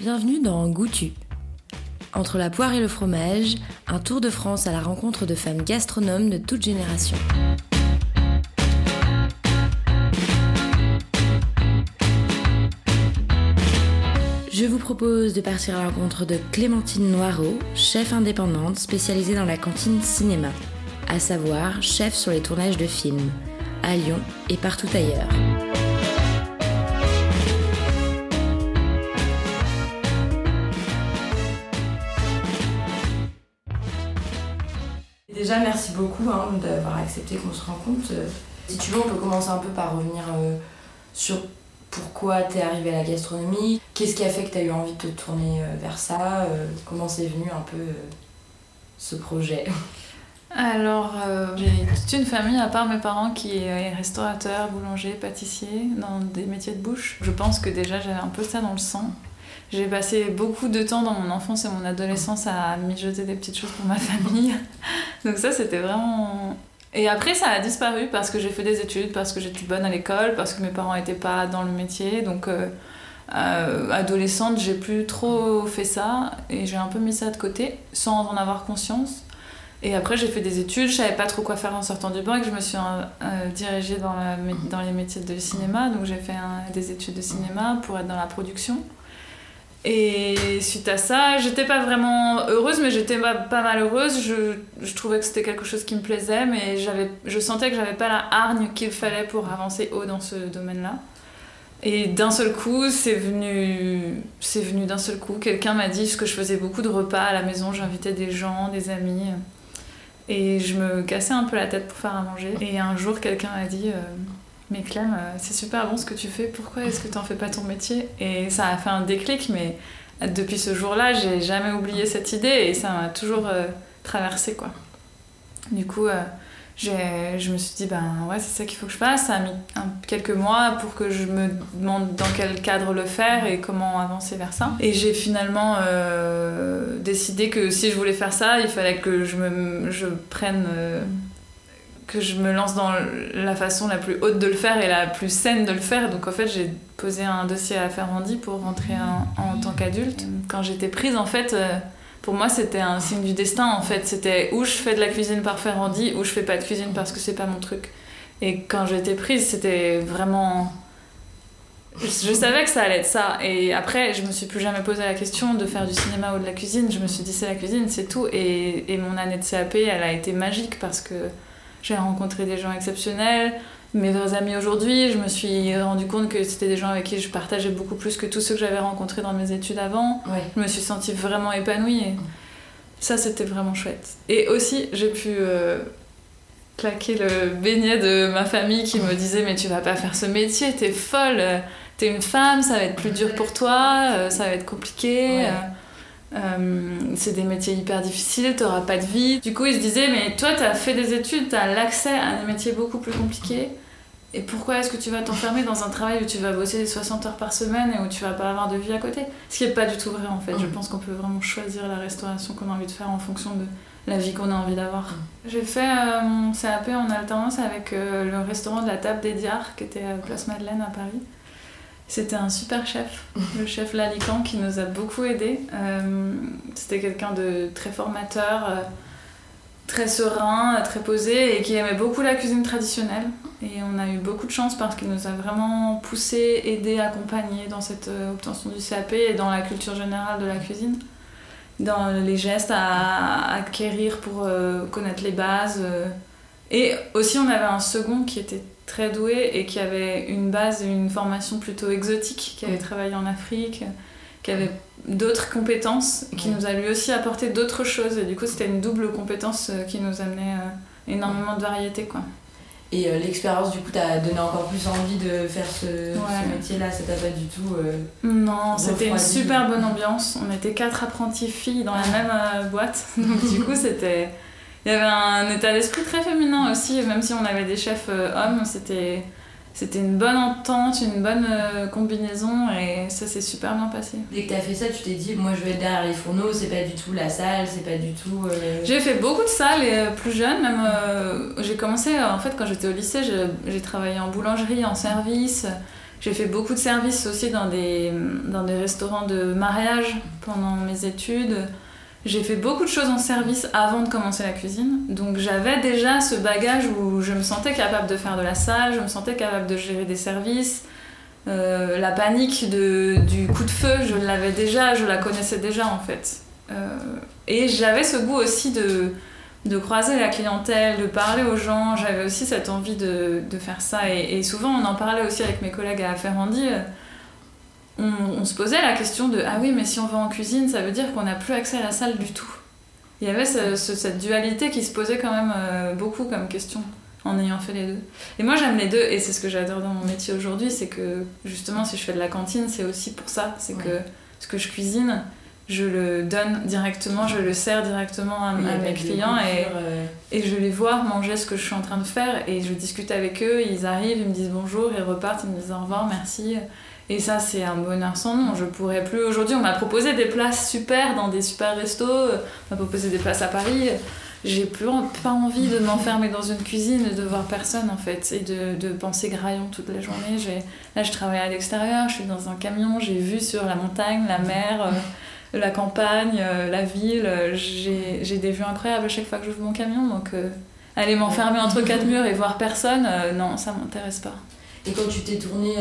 Bienvenue dans Goûtu. Entre la poire et le fromage, un tour de France à la rencontre de femmes gastronomes de toutes générations. Je vous propose de partir à la rencontre de Clémentine Noireau, chef indépendante spécialisée dans la cantine cinéma, à savoir chef sur les tournages de films, à Lyon et partout ailleurs. Déjà, merci beaucoup hein, d'avoir accepté qu'on se rencontre. Si tu veux, on peut commencer un peu par revenir euh, sur pourquoi t'es arrivé à la gastronomie, qu'est-ce qui a fait que t'as eu envie de te tourner euh, vers ça, euh, comment c'est venu un peu ce projet? Alors, j'ai toute une famille, à part mes parents, qui est restaurateur, boulanger, pâtissier, dans des métiers de bouche. Je pense que déjà j'avais un peu ça dans le sang. J'ai passé beaucoup de temps dans mon enfance et mon adolescence à mijoter des petites choses pour ma famille. Donc ça, c'était vraiment... Et après, ça a disparu parce que j'ai fait des études, parce que j'étais bonne à l'école, parce que mes parents n'étaient pas dans le métier. Donc, euh, euh, adolescente, j'ai plus trop fait ça et j'ai un peu mis ça de côté sans en avoir conscience. Et après, j'ai fait des études, je savais pas trop quoi faire en sortant du bac, je me suis euh, dirigée dans les métiers de cinéma. Donc, j'ai fait des études de cinéma pour être dans la production. Et suite à ça, j'étais pas vraiment heureuse, mais j'étais pas, malheureuse. Je, je trouvais que c'était quelque chose qui me plaisait, mais je sentais que j'avais pas la hargne qu'il fallait pour avancer haut dans ce domaine-là. Et d'un seul coup, c'est venu, c'est venu d'un seul coup. Quelqu'un m'a dit que je faisais beaucoup de repas à la maison, j'invitais des gens, des amis, et je me cassais un peu la tête pour faire à manger. Et un jour, quelqu'un m'a dit. Euh, mais Clem, euh, c'est super bon ce que tu fais, pourquoi est-ce que tu n'en fais pas ton métier? Et ça a fait un déclic, mais depuis ce jour-là, j'ai jamais oublié cette idée et ça m'a toujours euh, traversé quoi. Du coup, euh, je me suis dit, ben ouais, c'est ça qu'il faut que je fasse. Ça a mis quelques mois pour que je me demande dans quel cadre le faire et comment avancer vers ça. Et j'ai finalement décidé que si je voulais faire ça, il fallait que je, me, je prenne que je me lance dans la façon la plus haute de le faire et la plus saine de le faire. Donc en fait, j'ai posé un dossier à Ferrandi pour rentrer en, tant qu'adulte. Quand j'étais prise, en fait, euh, pour moi, c'était un signe du destin. En fait, c'était où je fais de la cuisine par Ferrandi, ou je fais pas de cuisine parce que c'est pas mon truc. Et quand j'étais prise, c'était vraiment. Je savais que ça allait être ça. Et après, je me suis plus jamais posé la question de faire du cinéma ou de la cuisine. Je me suis dit, c'est la cuisine, c'est tout. Et, et mon année de CAP, elle a été magique parce que j'ai rencontré des gens exceptionnels. Mes vrais amis aujourd'hui, je me suis rendu compte que c'était des gens avec qui je partageais beaucoup plus que tous ceux que j'avais rencontrés dans mes études avant. Je me suis sentie vraiment épanouie. Et ça, c'était vraiment chouette. Et aussi, j'ai pu euh, claquer le beignet de ma famille qui me disait Mais tu vas pas faire ce métier, t'es folle, t'es une femme, ça va être plus dur pour toi, euh, ça va être compliqué. Euh. Euh, c'est des métiers hyper difficiles, t'auras pas de vie. Du coup, il se disait, mais toi, t'as fait des études, t'as l'accès à des métiers beaucoup plus compliqués. Et pourquoi est-ce que tu vas t'enfermer dans un travail où tu vas bosser 60 heures par semaine et où tu vas pas avoir de vie à côté? Ce qui est pas du tout vrai en fait. Je mm. pense qu'on peut vraiment choisir la restauration qu'on a envie de faire en fonction de la vie qu'on a envie d'avoir. Mm. J'ai fait euh, mon CAP en alternance avec euh, le restaurant de la Table des Diards qui était à Place Madeleine à Paris. C'était un super chef, le chef Lalican, qui nous a beaucoup aidés. Euh, c'était quelqu'un de très formateur, euh, très serein, très posé et qui aimait beaucoup la cuisine traditionnelle. Et on a eu beaucoup de chance parce qu'il nous a vraiment poussé, aidé, accompagné dans cette euh, obtention du CAP et dans la culture générale de la cuisine. Dans les gestes à acquérir pour connaître les bases. Et aussi, on avait un second qui était très doué et qui avait une base, une formation plutôt exotique, qui avait travaillé en Afrique, qui avait d'autres compétences, qui nous a lui aussi apporté d'autres choses. Et du coup, c'était une double compétence euh, qui nous amenait euh, énormément de variété. Quoi. Et euh, l'expérience, du coup, t'a donné encore plus envie de faire ce, métier-là? Ça t'a pas du tout. non, c'était une super bonne ambiance. On était quatre apprentis filles dans la ah. même boîte. Donc, du coup, c'était il y avait un état d'esprit très féminin aussi, même si on avait des chefs euh, hommes, c'était c'était une bonne entente, une bonne euh, combinaison et ça s'est super bien passé. Dès que t'as fait ça, tu t'es dit, moi je vais être derrière les fourneaux, c'est pas du tout la salle, c'est pas du tout. Euh, j'ai fait beaucoup de salles et plus jeune, même j'ai commencé en fait quand j'étais au lycée, j'ai travaillé en boulangerie, en service. J'ai fait beaucoup de services aussi dans des, dans des restaurants de mariage pendant mes études. J'ai fait beaucoup de choses en service avant de commencer la cuisine. Donc j'avais déjà ce bagage où je me sentais capable de faire de la salle, je me sentais capable de gérer des services. Euh, la panique du coup de feu, je l'avais déjà, je la connaissais déjà en fait. Euh, et j'avais ce goût aussi de, croiser la clientèle, de parler aux gens. J'avais aussi cette envie de, faire ça. Et, souvent, on en parlait aussi avec mes collègues à Ferrandi. On, on, se posait la question de Ah oui, mais si on va en cuisine, ça veut dire qu'on n'a plus accès à la salle du tout. Il y avait cette dualité qui se posait quand même euh, beaucoup comme question en ayant fait les deux. Et moi j'aime les deux et c'est ce que j'adore dans mon métier aujourd'hui, c'est que justement si je fais de la cantine, c'est aussi pour ça, c'est que ce que je cuisine, je le donne directement, je le sers directement à, mes clients et, euh, et, je les vois manger ce que je suis en train de faire et je discute avec eux, ils arrivent, ils me disent bonjour, ils repartent, ils me disent au revoir, merci. Et ça, c'est un bonheur sans nom. Je pourrais plus. Aujourd'hui, on m'a proposé des places super dans des super restos, on m'a proposé des places à Paris. J'ai plus pas envie de m'enfermer dans une cuisine de voir personne en fait, et de, de penser graillon toute la journée. Là, je travaille à l'extérieur, je suis dans un camion, j'ai vu sur la montagne, la mer. Euh, la campagne, euh, la ville. Euh, j'ai des vues incroyables à chaque fois que j'ouvre mon camion. Donc, euh, aller m'enfermer entre quatre murs et voir personne, non, ça m'intéresse pas. Et quand tu t'es tournée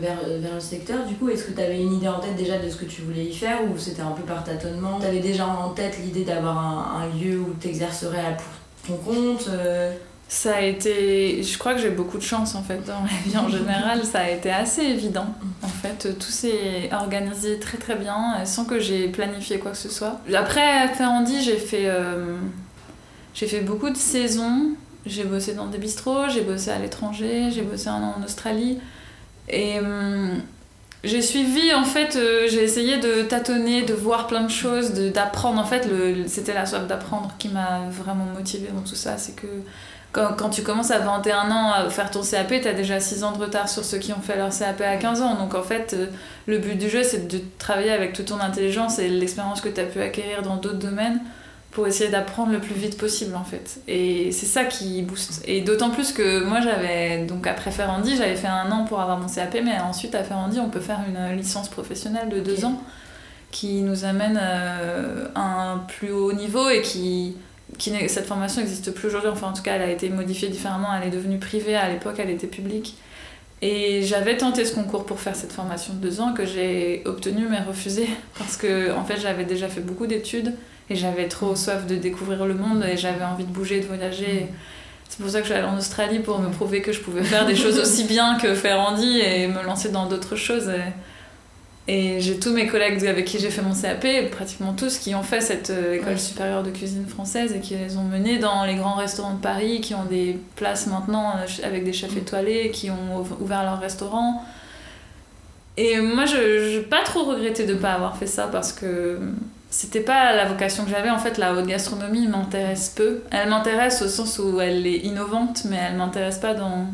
vers, vers le secteur, du coup, est-ce que tu avais une idée en tête déjà de ce que tu voulais y faire ou c'était un peu par tâtonnement? Tu avais déjà en tête l'idée d'avoir un, lieu où tu exercerais pour ton compte ça a été. Je crois que j'ai beaucoup de chance en fait dans la vie en général. Ça a été assez évident. En fait, tout s'est organisé très très bien sans que j'ai planifié quoi que ce soit. Après, à Ferrandi, j'ai fait, euh, j'ai fait beaucoup de saisons. J'ai bossé dans des bistrots, j'ai bossé à l'étranger, j'ai bossé un an en Australie. Et hum, j'ai suivi en fait, euh, j'ai essayé de tâtonner, de voir plein de choses, d'apprendre. En fait, c'était la soif d'apprendre qui m'a vraiment motivée dans tout ça. C'est que quand, tu commences à 21 ans à faire ton CAP, tu as déjà 6 ans de retard sur ceux qui ont fait leur CAP à 15 ans. Donc en fait, euh, le but du jeu, c'est de travailler avec toute ton intelligence et l'expérience que tu as pu acquérir dans d'autres domaines pour essayer d'apprendre le plus vite possible en fait. Et c'est ça qui booste. Et d'autant plus que moi j'avais, donc après Ferrandi, j'avais fait un an pour avoir mon CAP, mais ensuite à Ferrandi, on peut faire une licence professionnelle de 2 ans qui nous amène euh, à un plus haut niveau et qui cette formation n'existe plus aujourd'hui, enfin en tout cas elle a été modifiée différemment, elle est devenue privée, à l'époque elle était publique. Et j'avais tenté ce concours pour faire cette formation de deux ans que j'ai obtenu mais refusé parce que en fait j'avais déjà fait beaucoup d'études et j'avais trop soif de découvrir le monde et j'avais envie de bouger, de voyager. C'est pour ça que je suis allée en Australie pour me prouver que je pouvais faire des choses aussi bien que faire Andy et me lancer dans d'autres choses. Et j'ai tous mes collègues avec qui j'ai fait mon CAP, pratiquement tous, qui ont fait cette euh, école supérieure de cuisine française et qui les ont menés dans les grands restaurants de Paris, qui ont des places maintenant euh, avec des chefs étoilés, qui ont ouvert leur restaurant. Et moi, je n'ai pas trop regretté de ne pas avoir fait ça parce que c'était pas la vocation que j'avais. En fait, la haute gastronomie m'intéresse peu. Elle m'intéresse au sens où elle est innovante, mais elle m'intéresse pas dans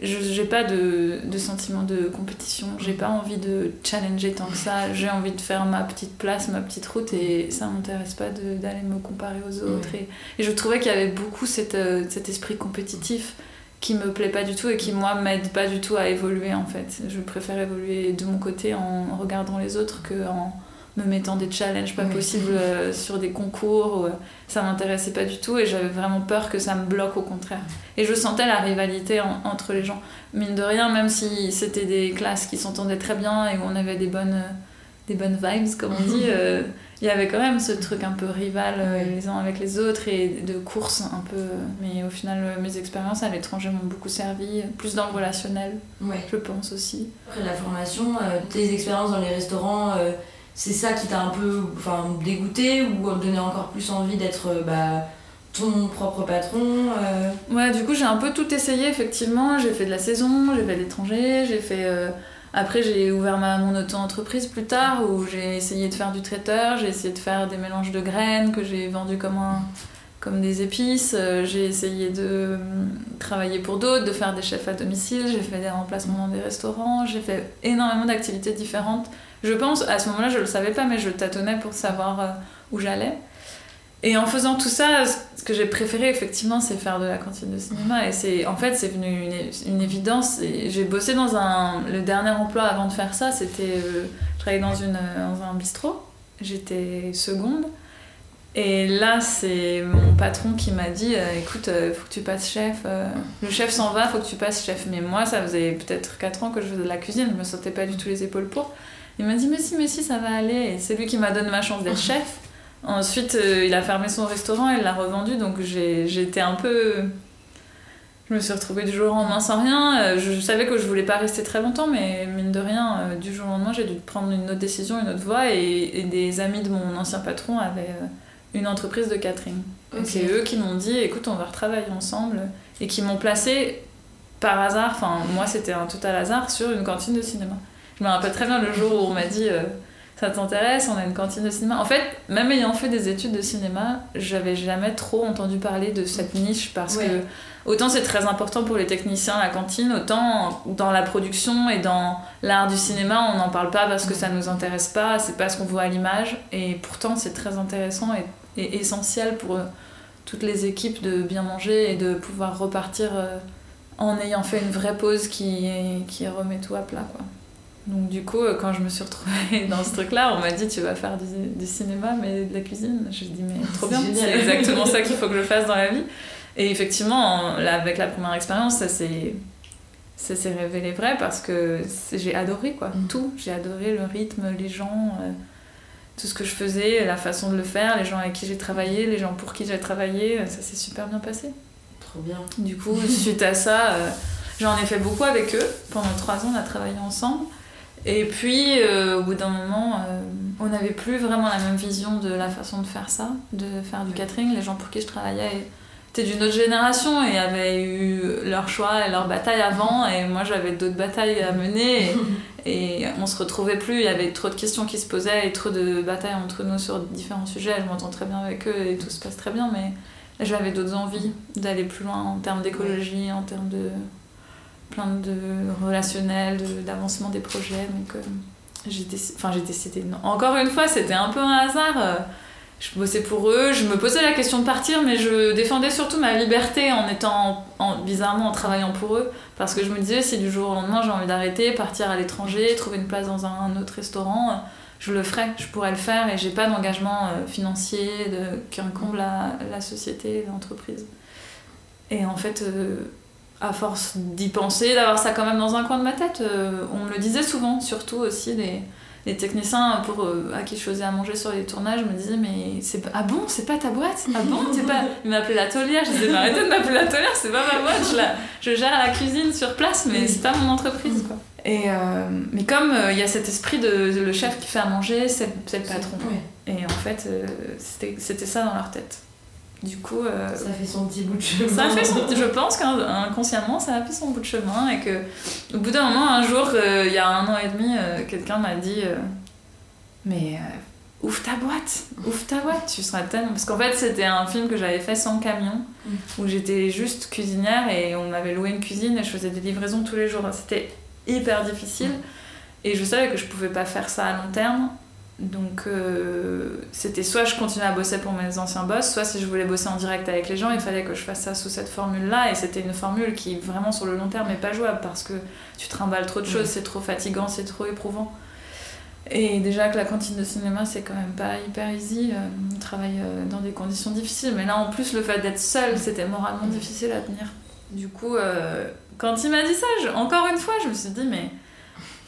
je n'ai pas de, de, sentiment de compétition, j'ai pas envie de challenger tant que ça, j'ai envie de faire ma petite place, ma petite route et ça m'intéresse pas d'aller me comparer aux autres. Et, et, je trouvais qu'il y avait beaucoup cette, euh, cet esprit compétitif qui me plaît pas du tout et qui moi m'aide pas du tout à évoluer en fait. Je préfère évoluer de mon côté en regardant les autres que en me mettant des challenges pas possibles euh, sur des concours. Euh, ça m'intéressait pas du tout et j'avais vraiment peur que ça me bloque au contraire. Et je sentais la rivalité entre les gens. Mine de rien, même si c'était des classes qui s'entendaient très bien et où on avait des bonnes, euh, des bonnes vibes, comme on dit, il y avait quand même ce truc un peu rival les uns avec les autres et de course un peu. Mais au final, mes expériences à l'étranger m'ont beaucoup servi, plus dans le relationnel, je pense aussi. Après la formation, tes expériences dans les restaurants c'est ça qui t'a un peu enfin, dégoûté ou donné encore plus envie d'être euh, bah, ton propre patron euh? Ouais, du coup, j'ai un peu tout essayé, effectivement. J'ai fait de la saison, j'ai fait de l'étranger, j'ai fait. Euh, après, j'ai ouvert ma, mon auto-entreprise plus tard où j'ai essayé de faire du traiteur, j'ai essayé de faire des mélanges de graines que j'ai vendus comme, comme des épices. J'ai essayé de travailler pour d'autres, de faire des chefs à domicile, j'ai fait des remplacements dans des restaurants, j'ai fait énormément d'activités différentes je pense, à ce moment-là, je le savais pas, mais je tâtonnais pour savoir euh, où j'allais. Et en faisant tout ça, ce que j'ai préféré effectivement, c'est faire de la cantine de cinéma. Et c'est, en fait, c'est venu une, une évidence. J'ai bossé dans un. Le dernier emploi avant de faire ça, c'était. Euh, je travaillais dans, une, dans un bistrot. J'étais seconde. Et là, c'est mon patron qui m'a dit euh, écoute, euh, faut que tu passes chef. le chef s'en va, faut que tu passes chef. Mais moi, ça faisait peut-être 4 ans que je faisais de la cuisine, je me sentais pas du tout les épaules pour. Il m'a dit mais si, mais si, ça va aller. Et c'est lui qui m'a donné ma chance d'être chef. Ensuite, euh, il a fermé son restaurant, il l'a revendu, donc j'ai été un peu. Je me suis retrouvée du jour au lendemain sans rien. Euh, je, savais que je voulais pas rester très longtemps, mais mine de rien, euh, du jour au lendemain, j'ai dû prendre une autre décision, une autre voie. Et, des amis de mon ancien patron avaient une entreprise de catering. Et c'est eux qui m'ont dit écoute, on va retravailler ensemble. Et qui m'ont placé par hasard, enfin, moi c'était un total hasard, sur une cantine de cinéma. Je me rappelle très bien le jour où on m'a dit ça t'intéresse On a une cantine de cinéma. En fait, même ayant fait des études de cinéma, j'avais jamais trop entendu parler de cette niche parce que autant c'est très important pour les techniciens la cantine, autant dans la production et dans l'art du cinéma, on n'en parle pas parce que ça nous intéresse pas, c'est pas ce qu'on voit à l'image. Et pourtant, c'est très intéressant et, et, essentiel pour euh, toutes les équipes de bien manger et de pouvoir repartir euh, en ayant fait une vraie pause qui, qui remet tout à plat. quoi. Donc du coup, quand je me suis retrouvée dans ce truc-là, on m'a dit tu vas faire du, cinéma mais de la cuisine. Je dit mais trop bien, c'est exactement ça qu'il faut que je fasse dans la vie. Et effectivement, là, avec la première expérience, ça s'est ça s'est révélé vrai parce que j'ai adoré quoi, mm. tout. J'ai adoré le rythme, les gens, euh, tout ce que je faisais, la façon de le faire, les gens avec qui j'ai travaillé, les gens pour qui j'ai travaillé, ça s'est super bien passé. Trop bien. Du coup, suite à ça, euh, j'en ai fait beaucoup avec eux. Pendant trois ans, on a travaillé ensemble. Et puis, euh, au bout d'un moment, euh, on n'avait plus vraiment la même vision de la façon de faire ça, de faire du catering. Les gens pour qui je travaillais étaient d'une autre génération et avaient eu leur choix et leur bataille avant. Et moi, j'avais d'autres batailles à mener. Et, et, on se retrouvait plus. Il y avait trop de questions qui se posaient et trop de batailles entre nous sur différents sujets. Je m'entends très bien avec eux et tout se passe très bien. Mais j'avais d'autres envies d'aller plus loin en termes d'écologie, en termes de plein de relationnels, d'avancement des projets. Donc euh, j'ai décidé, décidé, non. Encore une fois, c'était un peu un hasard. Euh, je bossais pour eux, je me posais la question de partir, mais je défendais surtout ma liberté en étant, en, bizarrement, en travaillant pour eux. Parce que je me disais, si du jour au lendemain j'ai envie d'arrêter, partir à l'étranger, trouver une place dans un, autre restaurant, je le ferais, je pourrais le faire et j'ai pas d'engagement euh, financier de, qui incombe la, la société, l'entreprise. Et en fait, à force d'y penser, d'avoir ça quand même dans un coin de ma tête, euh, on me le disait souvent, surtout aussi les, les techniciens pour, euh, à qui je faisais à manger sur les tournages me disaient mais c'est ah bon c'est pas ta boîte? Ah bon c'est pas ils m'appelaient l'atelier je disais arrêtez de m'appeler l'atelier c'est pas ma boîte je, la, je gère la cuisine sur place mais c'est pas mon entreprise quoi. Et euh, mais comme il y a cet esprit de, le chef qui fait à manger c'est le patron. et en fait c'était ça dans leur tête du coup. Euh, ça fait son petit bout de chemin. Ça fait son, je pense qu'inconsciemment, ça a fait son bout de chemin et que, au bout d'un moment, un jour, euh, il y a un an et demi, euh, quelqu'un m'a dit Mais ouvre ta boîte, ouvre ta boîte, tu seras tellement. Parce qu'en fait, c'était un film que j'avais fait sans camion, mm. où j'étais juste cuisinière et on m'avait loué une cuisine et je faisais des livraisons tous les jours. C'était hyper difficile et je savais que je pouvais pas faire ça à long terme donc euh, c'était soit je continuais à bosser pour mes anciens boss, soit si je voulais bosser en direct avec les gens, il fallait que je fasse ça sous cette formule-là. Et c'était une formule qui vraiment sur le long terme n'est pas jouable parce que tu trimbales trop de choses, c'est trop fatigant, c'est trop éprouvant. Et déjà que la cantine de cinéma c'est quand même pas hyper easy, euh, on travaille euh, dans des conditions difficiles. Mais là en plus le fait d'être seul c'était moralement difficile à tenir. Du coup quand il m'a dit ça, encore une fois je me suis dit mais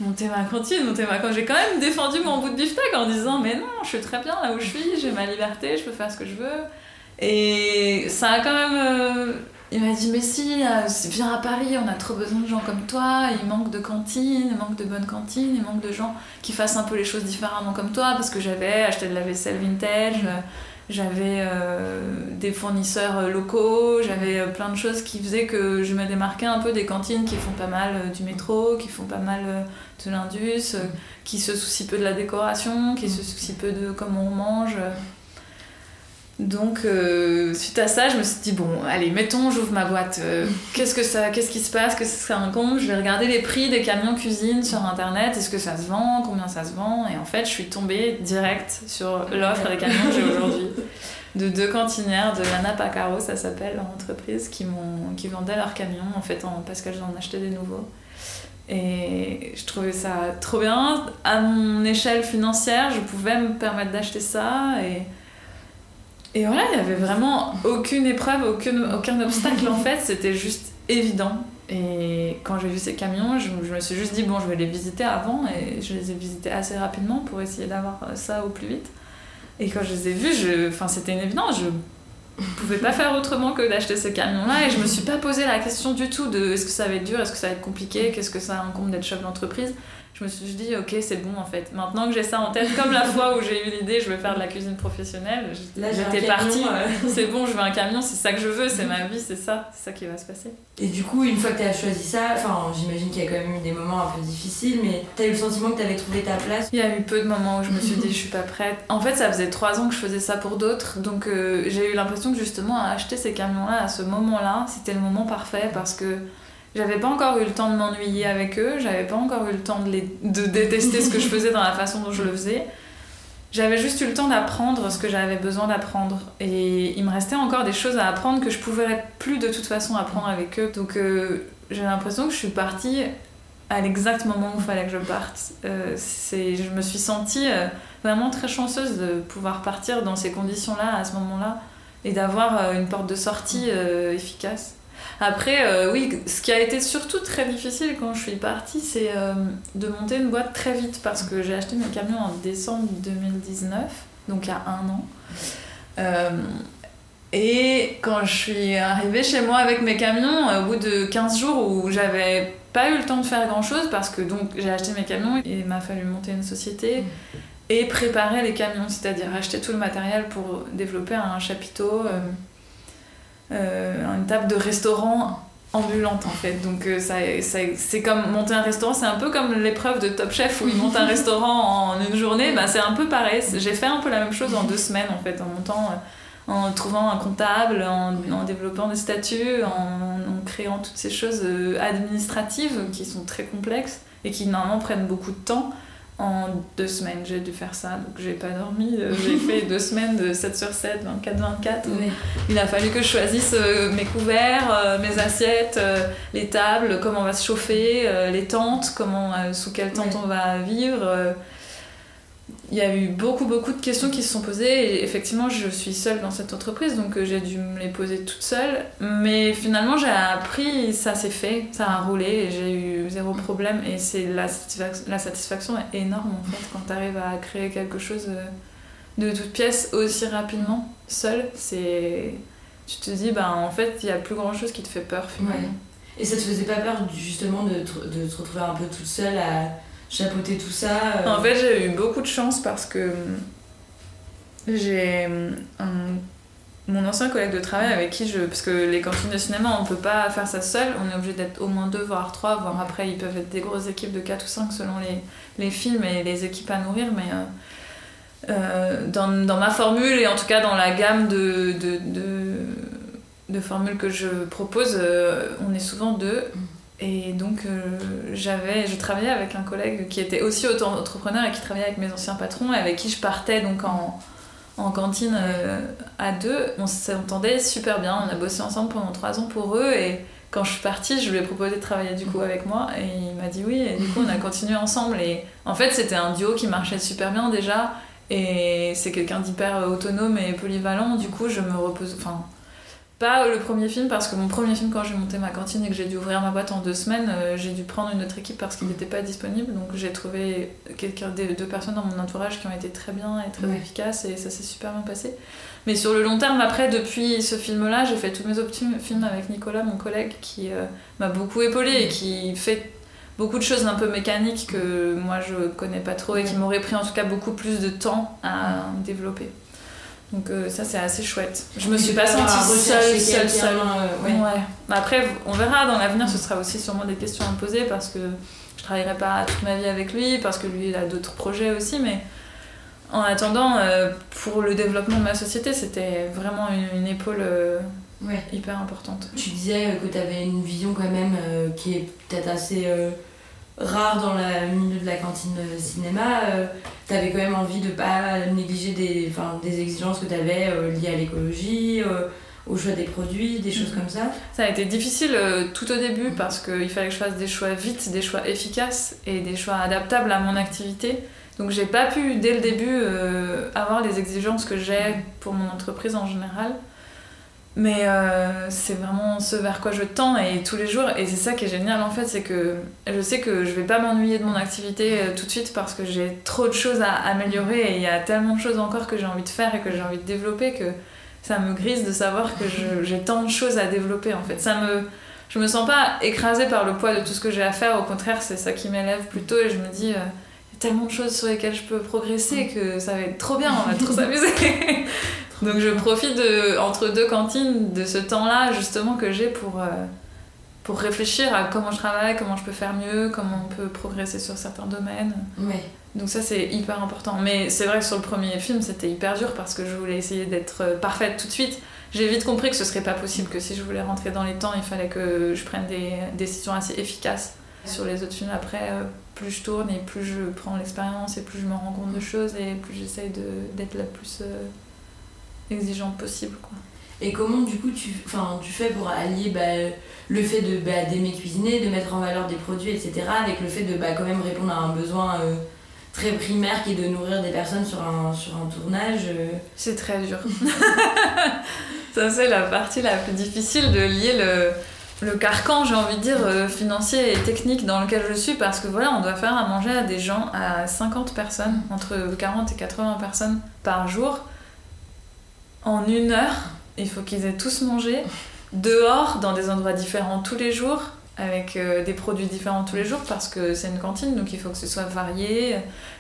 monter ma cantine, monter ma cantine. J'ai quand même défendu mon bout de beefsteak en disant mais non, je suis très bien là où je suis, j'ai ma liberté, je peux faire ce que je veux. Et ça a quand même. Euh, il m'a dit mais si, euh, viens à Paris, on a trop besoin de gens comme toi, il manque de cantines, il manque de bonnes cantines, il manque de gens qui fassent un peu les choses différemment comme toi parce que j'avais acheté de la vaisselle vintage. J'avais euh, des fournisseurs locaux, j'avais plein de choses qui faisaient que je me démarquais un peu des cantines qui font pas mal du métro, qui font pas mal de l'Indus, euh, qui se soucie peu de la décoration, qui se soucie peu de comment on mange. Donc, euh, suite à ça, je me suis dit, bon, allez, mettons, j'ouvre ma boîte. Euh, qu'est-ce que ça, qu'est-ce qui se passe? Qu'est-ce que ça raconte? Je vais regarder les prix des camions cuisine sur Internet. Est-ce que ça se vend? Combien ça se vend? Et en fait, je suis tombée direct sur l'offre des camions que j'ai aujourd'hui. de deux cantinières de Lana Pacaro, ça s'appelle, l'entreprise, qui, qui vendaient leurs camions en fait en, parce qu'elles en achetaient des nouveaux. Et je trouvais ça trop bien. À mon échelle financière, je pouvais me permettre d'acheter ça. Et, et voilà, il n'y avait vraiment aucune épreuve, aucun, aucun obstacle en fait. C'était juste évident. Et quand j'ai vu ces camions, je, je, me suis juste dit, bon, je vais les visiter avant. Et je les ai visités assez rapidement pour essayer d'avoir ça au plus vite. Et quand je les ai vus, enfin, c'était une évidence. Je pouvais pas faire autrement que d'acheter ce camion-là. Et je me suis pas posé la question du tout de est-ce que ça va être dur, est-ce que ça va être compliqué, qu'est-ce que ça incombe d'être chef d'entreprise je me suis dit, ok, c'est bon en fait. Maintenant que j'ai ça en tête, comme la fois où j'ai eu l'idée, je veux faire de la cuisine professionnelle, j'étais partie. c'est bon, je veux un camion, c'est ça que je veux, c'est ma vie, c'est ça, c'est ça qui va se passer. Et du coup, une fois que tu as choisi ça, enfin, j'imagine qu'il y a quand même eu des moments un peu difficiles, mais tu as eu le sentiment que tu avais trouvé ta place? Il y a eu peu de moments où je me suis dit, je suis pas prête. En fait, ça faisait trois ans que je faisais ça pour d'autres, donc euh, j'ai eu l'impression que justement, acheter ces camions-là à ce moment-là, c'était le moment parfait parce que j'avais pas encore eu le temps de m'ennuyer avec eux, j'avais pas encore eu le temps de, les, de détester ce que je faisais dans la façon dont je le faisais. J'avais juste eu le temps d'apprendre ce que j'avais besoin d'apprendre. Et il me restait encore des choses à apprendre que je pouvais plus de toute façon apprendre avec eux. Donc euh, j'ai l'impression que je suis partie à l'exact moment où il fallait que je parte. Euh, je me suis sentie euh, vraiment très chanceuse de pouvoir partir dans ces conditions-là, à ce moment-là, et d'avoir une porte de sortie efficace. Après, euh, oui, ce qui a été surtout très difficile quand je suis partie, c'est euh, de monter une boîte très vite parce que j'ai acheté mes camions en décembre 2019, donc il y a un an. Euh, et quand je suis arrivée chez moi avec mes camions, au bout de 15 jours où j'avais pas eu le temps de faire grand chose parce que donc j'ai acheté mes camions et il m'a fallu monter une société et préparer les camions, c'est-à-dire acheter tout le matériel pour développer un chapiteau. Euh, une table de restaurant ambulante en fait. Donc euh, ça, ça c'est comme monter un restaurant, c'est un peu comme l'épreuve de Top Chef où ils montent un restaurant en une journée, bah, c'est un peu pareil. J'ai fait un peu la même chose en deux semaines en fait, en montant, euh, en trouvant un comptable, en, en développant des statuts, en, en, créant toutes ces choses administratives qui sont très complexes et qui normalement prennent beaucoup de temps en deux semaines, j'ai dû faire ça. Donc, j'ai pas dormi. Euh, j'ai fait deux semaines de 7 sur 7, 24, 24. Il a fallu que je choisisse euh, mes couverts, euh, mes assiettes, les tables, comment on va se chauffer, les tentes, comment, sous quelle tente on va vivre il y a eu beaucoup beaucoup de questions qui se sont posées et effectivement je suis seule dans cette entreprise donc euh, j'ai dû me les poser toute seule. Mais finalement j'ai appris ça s'est fait ça a roulé et j'ai eu zéro problème et c'est la, satisfaction est énorme en fait quand tu arrives à créer quelque chose euh, de toute pièce aussi rapidement seule c'est tu te dis bah en fait il y a plus grand chose qui te fait peur finalement. Et ça te faisait pas peur justement de de te retrouver un peu toute seule à chapeauter tout ça euh. En fait, j'ai eu beaucoup de chance parce que j'ai mon ancien collègue de travail avec qui je. Parce que les cantines de cinéma, on peut pas faire ça seul, on est obligé d'être au moins deux, voire trois, voire après, ils peuvent être des grosses équipes de 4 ou 5 selon les, les films et les équipes à nourrir, mais. Euh, euh, dans, dans, ma formule et en tout cas dans la gamme de, de, de, de formules que je propose, on est souvent deux. Et donc, euh, j'avais, je travaillais avec un collègue qui était aussi auto-entrepreneur et qui travaillait avec mes anciens patrons et avec qui je partais donc en, en cantine euh, à deux. On s'entendait super bien, on a bossé ensemble pendant trois ans pour eux et quand je suis partie, je lui ai proposé de travailler du coup avec moi et il m'a dit oui et du coup on a continué ensemble et en fait c'était un duo qui marchait super bien déjà et c'est quelqu'un d'hyper autonome et polyvalent du coup je me repose, enfin pas le premier film, parce que mon premier film, quand j'ai monté ma cantine et que j'ai dû ouvrir ma boîte en deux semaines, euh, j'ai dû prendre une autre équipe parce qu'il n'était pas disponible. Donc j'ai trouvé quelqu'un, deux personnes dans mon entourage qui ont été très bien et très efficaces et ça s'est super bien passé. Mais sur le long terme, après, depuis ce film-là, j'ai fait tous mes autres films avec Nicolas, mon collègue, qui euh, m'a beaucoup épaulé et qui fait beaucoup de choses un peu mécaniques que moi je connais pas trop et qui m'auraient pris en tout cas beaucoup plus de temps à développer. Donc euh, ça c'est assez chouette. Je me suis pas sentie seule, seule, seule. Euh, ouais. Après on verra dans l'avenir, ce sera aussi sûrement des questions à me poser parce que je travaillerai pas toute ma vie avec lui, parce que lui il a d'autres projets aussi, mais en attendant, euh, pour le développement de ma société, c'était vraiment une, épaule hyper importante. Tu disais que tu avais une vision quand même qui est peut-être assez rare dans le milieu de la cantine cinéma, tu avais quand même envie de pas négliger des, des exigences que tu avais liées à l'écologie au choix des produits, des choses comme ça Ça a été difficile tout au début parce qu'il fallait que je fasse des choix vite, des choix efficaces et des choix adaptables à mon activité. Donc j'ai pas pu dès le début euh, avoir les exigences que j'ai pour mon entreprise en général. Mais euh, c'est vraiment ce vers quoi je tends et tous les jours. Et c'est ça qui est génial en fait, c'est que je sais que je vais pas m'ennuyer de mon activité euh, tout de suite parce que j'ai trop de choses à améliorer et il y a tellement de choses encore que j'ai envie de faire et que j'ai envie de développer que ça me grise de savoir que j'ai tant de choses à développer en fait. Ça me, je me sens pas écrasée par le poids de tout ce que j'ai à faire, au contraire, c'est ça qui m'élève plutôt et je me dis tellement de choses sur lesquelles je peux progresser que ça va être trop bien, on va trop s'amuser. Donc je profite de, entre deux cantines de ce temps-là justement que j'ai pour, euh, pour réfléchir à comment je travaille, comment je peux faire mieux, comment on peut progresser sur certains domaines. Donc ça c'est hyper important. Mais c'est vrai que sur le premier film c'était hyper dur parce que je voulais essayer d'être euh, parfaite tout de suite. J'ai vite compris que ce serait pas possible, que si je voulais rentrer dans les temps, il fallait que je prenne des décisions assez efficaces. Sur les autres films après, euh, plus je tourne et plus je prends l'expérience et plus je me rends compte de choses et plus j'essaye d'être la plus euh, exigeante possible. Quoi. Et comment du coup tu, tu fais pour allier bah, le fait de bah, d'aimer cuisiner, de mettre en valeur des produits, etc. avec le fait de bah, quand même répondre à un besoin euh, très primaire qui est de nourrir des personnes sur un, sur un tournage euh C'est très dur. Ça c'est la partie la plus difficile de lier le le carcan, j'ai envie de dire, euh, financier et technique dans lequel je suis, parce que voilà, on doit faire à manger à des gens, à 50 personnes, entre 40 et 80 personnes par jour, en une heure. Il faut qu'ils aient tous mangé, dehors, dans des endroits différents tous les jours, avec euh, des produits différents tous les jours, parce que c'est une cantine, donc il faut que ce soit varié.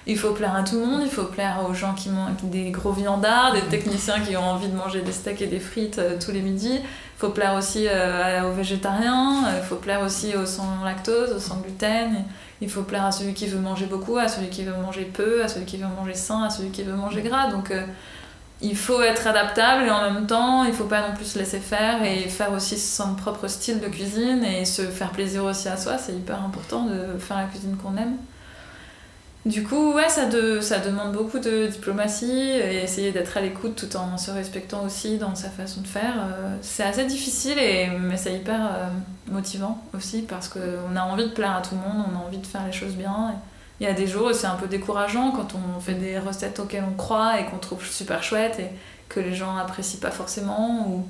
Il faut plaire à tout le monde, il faut plaire aux gens qui mangent des gros viandards, des techniciens qui ont envie de manger des steaks et des frites euh, tous les midis faut plaire aussi euh, aux végétariens, il faut plaire aussi aux sans lactose, aux sans gluten. Il faut plaire à celui qui veut manger beaucoup, à celui qui veut manger peu, à celui qui veut manger sain, à celui qui veut manger gras. Donc il faut être adaptable et en même temps, il faut pas non plus se laisser faire et faire aussi son propre style de cuisine et se faire plaisir aussi à soi. C'est hyper important de faire la cuisine qu'on aime. Du coup, ouais, ça, ça demande beaucoup de diplomatie et essayer d'être à l'écoute tout en se respectant aussi dans sa façon de faire. Euh, c'est assez difficile, et, mais c'est hyper euh, motivant aussi parce qu'on a envie de plaire à tout le monde, on a envie de faire les choses bien. Il y a des jours où c'est un peu décourageant quand on fait des recettes auxquelles on croit et qu'on trouve super chouettes et que les gens apprécient pas forcément. Ou,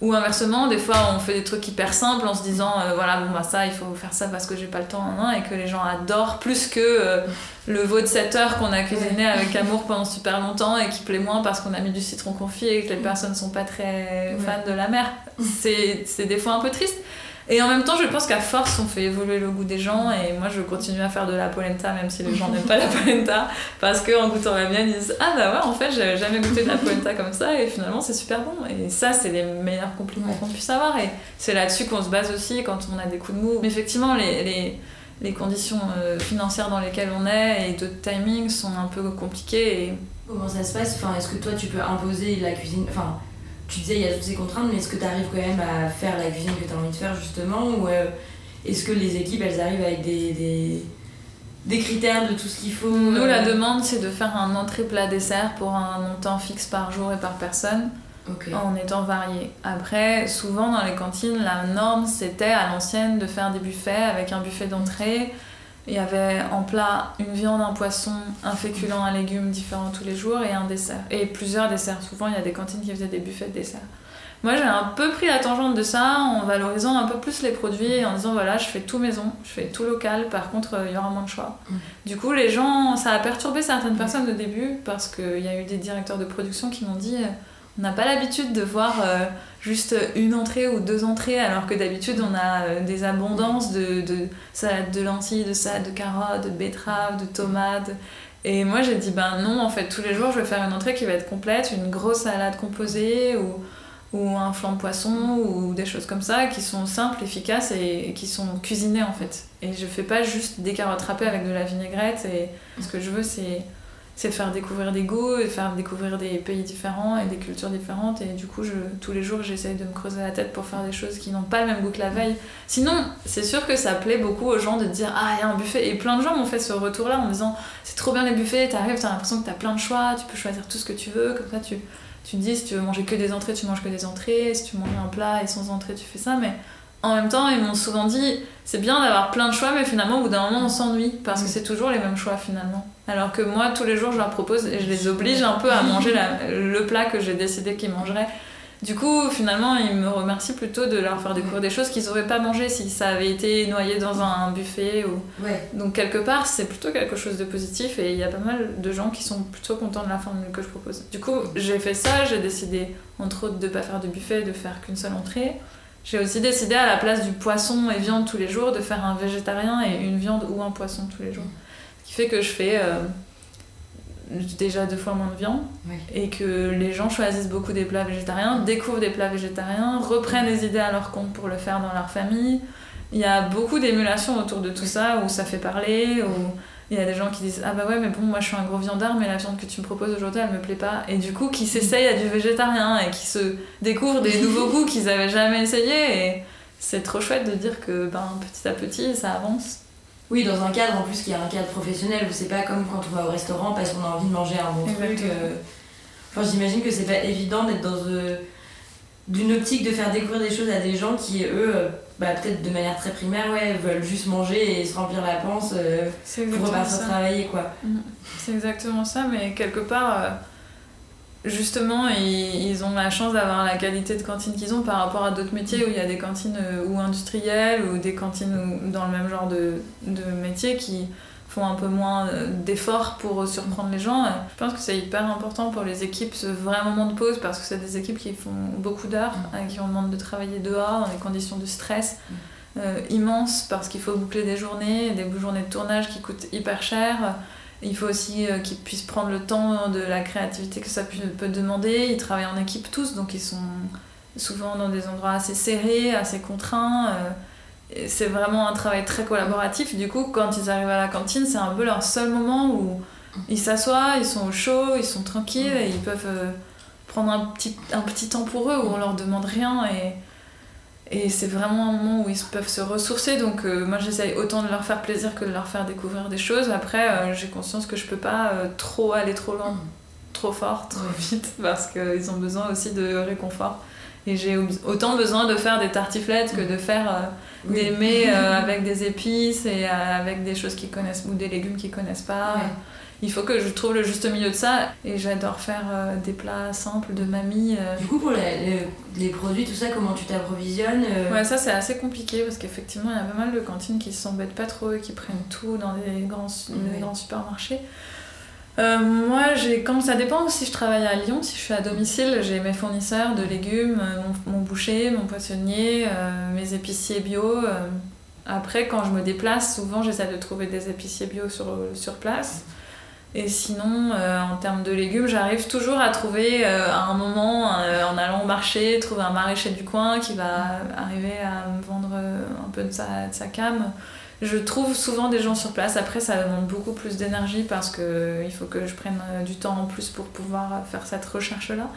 ou inversement, des fois on fait des trucs hyper simples en se disant euh, voilà, bon bah ça, il faut faire ça parce que j'ai pas le temps, et que les gens adorent plus que euh, le veau de 7 heures qu'on a cuisiné avec amour pendant super longtemps et qui plaît moins parce qu'on a mis du citron confit et que les personnes sont pas très fans de la mer. C'est des fois un peu triste. Et en même temps, je pense qu'à force, on fait évoluer le goût des gens. Et moi, je continue à faire de la polenta, même si les gens n'aiment pas la polenta. Parce qu'en goûtant la mienne, ils disent Ah bah ouais, en fait, j'avais jamais goûté de la polenta comme ça. Et finalement, c'est super bon. Et ça, c'est les meilleurs compliments qu'on puisse avoir. Et c'est là-dessus qu'on se base aussi quand on a des coups de mou. Mais effectivement, les, les, les conditions euh, financières dans lesquelles on est et de timing sont un peu compliquées. Et... Comment ça se passe? Enfin, Est-ce que toi, tu peux imposer la cuisine? Enfin, tu disais il y a toutes ces contraintes, mais est-ce que tu arrives quand même à faire la cuisine que tu as envie de faire justement Ou euh, est-ce que les équipes elles arrivent avec des, des, des critères de tout ce qu'il faut Nous, la euh, demande c'est de faire un entrée plat dessert pour un montant fixe par jour et par personne. en étant varié. Après, souvent dans les cantines, la norme c'était à l'ancienne de faire des buffets avec un buffet d'entrée, il y avait en plat une viande, un poisson, un féculent, un légume différent tous les jours et un dessert. Et plusieurs desserts. Souvent, il y a des cantines qui faisaient des buffets de dessert. Moi, j'ai un peu pris la tangente de ça en valorisant un peu plus les produits et en disant voilà, je fais tout maison, je fais tout local, par contre, il y aura moins de choix. Mm. Du coup, les gens, ça a perturbé certaines personnes au début parce qu'il y a eu des directeurs de production qui m'ont dit on n'a pas l'habitude de voir euh, juste une entrée ou deux entrées, alors que d'habitude on a euh, des abondances de, de salade de lentilles, de salade de carottes, de betteraves, de tomates. Et moi j'ai dit ben non, en fait tous les jours je vais faire une entrée qui va être complète, une grosse salade composée ou, un flan de poisson ou des choses comme ça qui sont simples, efficaces et, qui sont cuisinées en fait. Et je fais pas juste des carottes râpées avec de la vinaigrette et ce que je veux c'est c'est de faire découvrir des goûts, de faire découvrir des pays différents et des cultures différentes. Et du coup, tous les jours, j'essaye de me creuser la tête pour faire des choses qui n'ont pas le même goût que la veille. Sinon, c'est sûr que ça plaît beaucoup aux gens de dire Ah, il y a un buffet. Et plein de gens m'ont fait ce retour-là en me disant C'est trop bien les buffets, t'arrives, t'as l'impression que t'as plein de choix, tu peux choisir tout ce que tu veux. Comme ça, tu, tu te dis Si tu veux manger que des entrées, tu manges que des entrées. Si tu manges un plat et sans entrée, tu fais ça. Mais en même temps, ils m'ont souvent dit c'est bien d'avoir plein de choix, mais finalement, au bout d'un moment, on s'ennuie parce que c'est toujours les mêmes choix finalement. Alors que moi, tous les jours, je leur propose et je les oblige un peu à manger le plat que j'ai décidé qu'ils mangeraient. Du coup, finalement, ils me remercient plutôt de leur faire découvrir des choses qu'ils n'auraient pas mangé si ça avait été noyé dans un buffet. Ou... Donc, quelque part, c'est plutôt quelque chose de positif et il y a pas mal de gens qui sont plutôt contents de la formule que je propose. Du coup, j'ai fait ça, j'ai décidé, entre autres, de ne pas faire de buffet, de faire qu'une seule entrée. J'ai aussi décidé à la place du poisson et viande tous les jours de faire un végétarien et une viande ou un poisson tous les jours. Ce qui fait que je fais euh, déjà deux fois moins de viande et que les gens choisissent beaucoup des plats végétariens, découvrent des plats végétariens, reprennent les idées à leur compte pour le faire dans leur famille. Il y a beaucoup d'émulation autour de tout ça où ça fait parler, où il y a des gens qui disent Ah bah ouais, mais bon, moi je suis un gros viandard, mais la viande que tu me proposes aujourd'hui, elle me plaît pas. Et du coup, qui s'essayent à du végétarien et qui se découvrent des nouveaux goûts qu'ils avaient jamais essayés. Et c'est trop chouette de dire que ben, petit à petit, ça avance. Oui, dans un cadre en plus qui est un cadre professionnel où c'est pas comme quand on va au restaurant parce qu'on a envie de manger un bon truc. Euh. Enfin, j'imagine que c'est pas évident d'être dans. Euh, d'une optique de faire découvrir des choses à des gens qui, eux, bah, peut-être de manière très primaire, ouais, veulent juste manger et se remplir la panse euh, pour repartir travailler, quoi. Mhm. C'est exactement ça, mais quelque part, euh, justement, ils, ils, ont la chance d'avoir la qualité de cantine qu'ils ont par rapport à d'autres métiers où il y a des cantines ou industrielles ou des cantines dans le même genre de, de métier qui font un peu moins euh, d'efforts pour surprendre les gens. Je pense que c'est hyper important pour les équipes ce vrai moment de pause parce que c'est des équipes qui font beaucoup d'heures, mm. à qui on demande de travailler dehors dans des conditions de stress mm. euh, immenses parce qu'il faut boucler des journées, des journées de tournage qui coûtent hyper cher. Il faut aussi euh, qu'ils puissent prendre le temps de la créativité que ça peut demander. Ils travaillent en équipe tous, donc ils sont souvent dans des endroits assez serrés, assez contraints c'est vraiment un travail très collaboratif. Du coup, quand ils arrivent à la cantine, c'est un peu leur seul moment où ils s'assoient, ils sont au chaud, ils sont tranquilles et ils peuvent euh, prendre un petit, un petit temps pour eux où on leur demande rien. Et, et c'est vraiment un moment où ils peuvent se ressourcer. Donc, euh, moi, j'essaye autant de leur faire plaisir que de leur faire découvrir des choses. Après, euh, j'ai conscience que je peux pas trop aller trop loin, trop fort, trop vite parce qu'ils ont besoin aussi de réconfort. Et j'ai autant besoin de faire des tartiflettes que de faire des mets euh, avec des épices et euh, avec des choses qu'ils connaissent ou des légumes qu'ils connaissent pas. Il faut que je trouve le juste milieu de ça et j'adore faire euh, des plats simples de mamie. Du coup, pour les, les, produits, tout ça, comment tu t'approvisionnes Ouais, ça c'est assez compliqué parce qu'effectivement, il y a pas mal de cantines qui s'embêtent pas trop et qui prennent tout dans des grands, des grands supermarchés. Euh, moi, j'ai, ça dépend si je travaille à Lyon, si je suis à domicile, j'ai mes fournisseurs de légumes, euh, mon, boucher, mon poissonnier, euh, mes épiciers bio. Après, quand je me déplace, souvent j'essaie de trouver des épiciers bio sur, sur place. Et sinon, en termes de légumes, j'arrive toujours à trouver à un moment, en allant au marché, trouver un maraîcher du coin qui va arriver à me vendre un peu de sa, de sa cam je trouve souvent des gens sur place. Après, ça demande beaucoup plus d'énergie parce qu'il faut que je prenne euh, du temps en plus pour pouvoir faire cette recherche-là.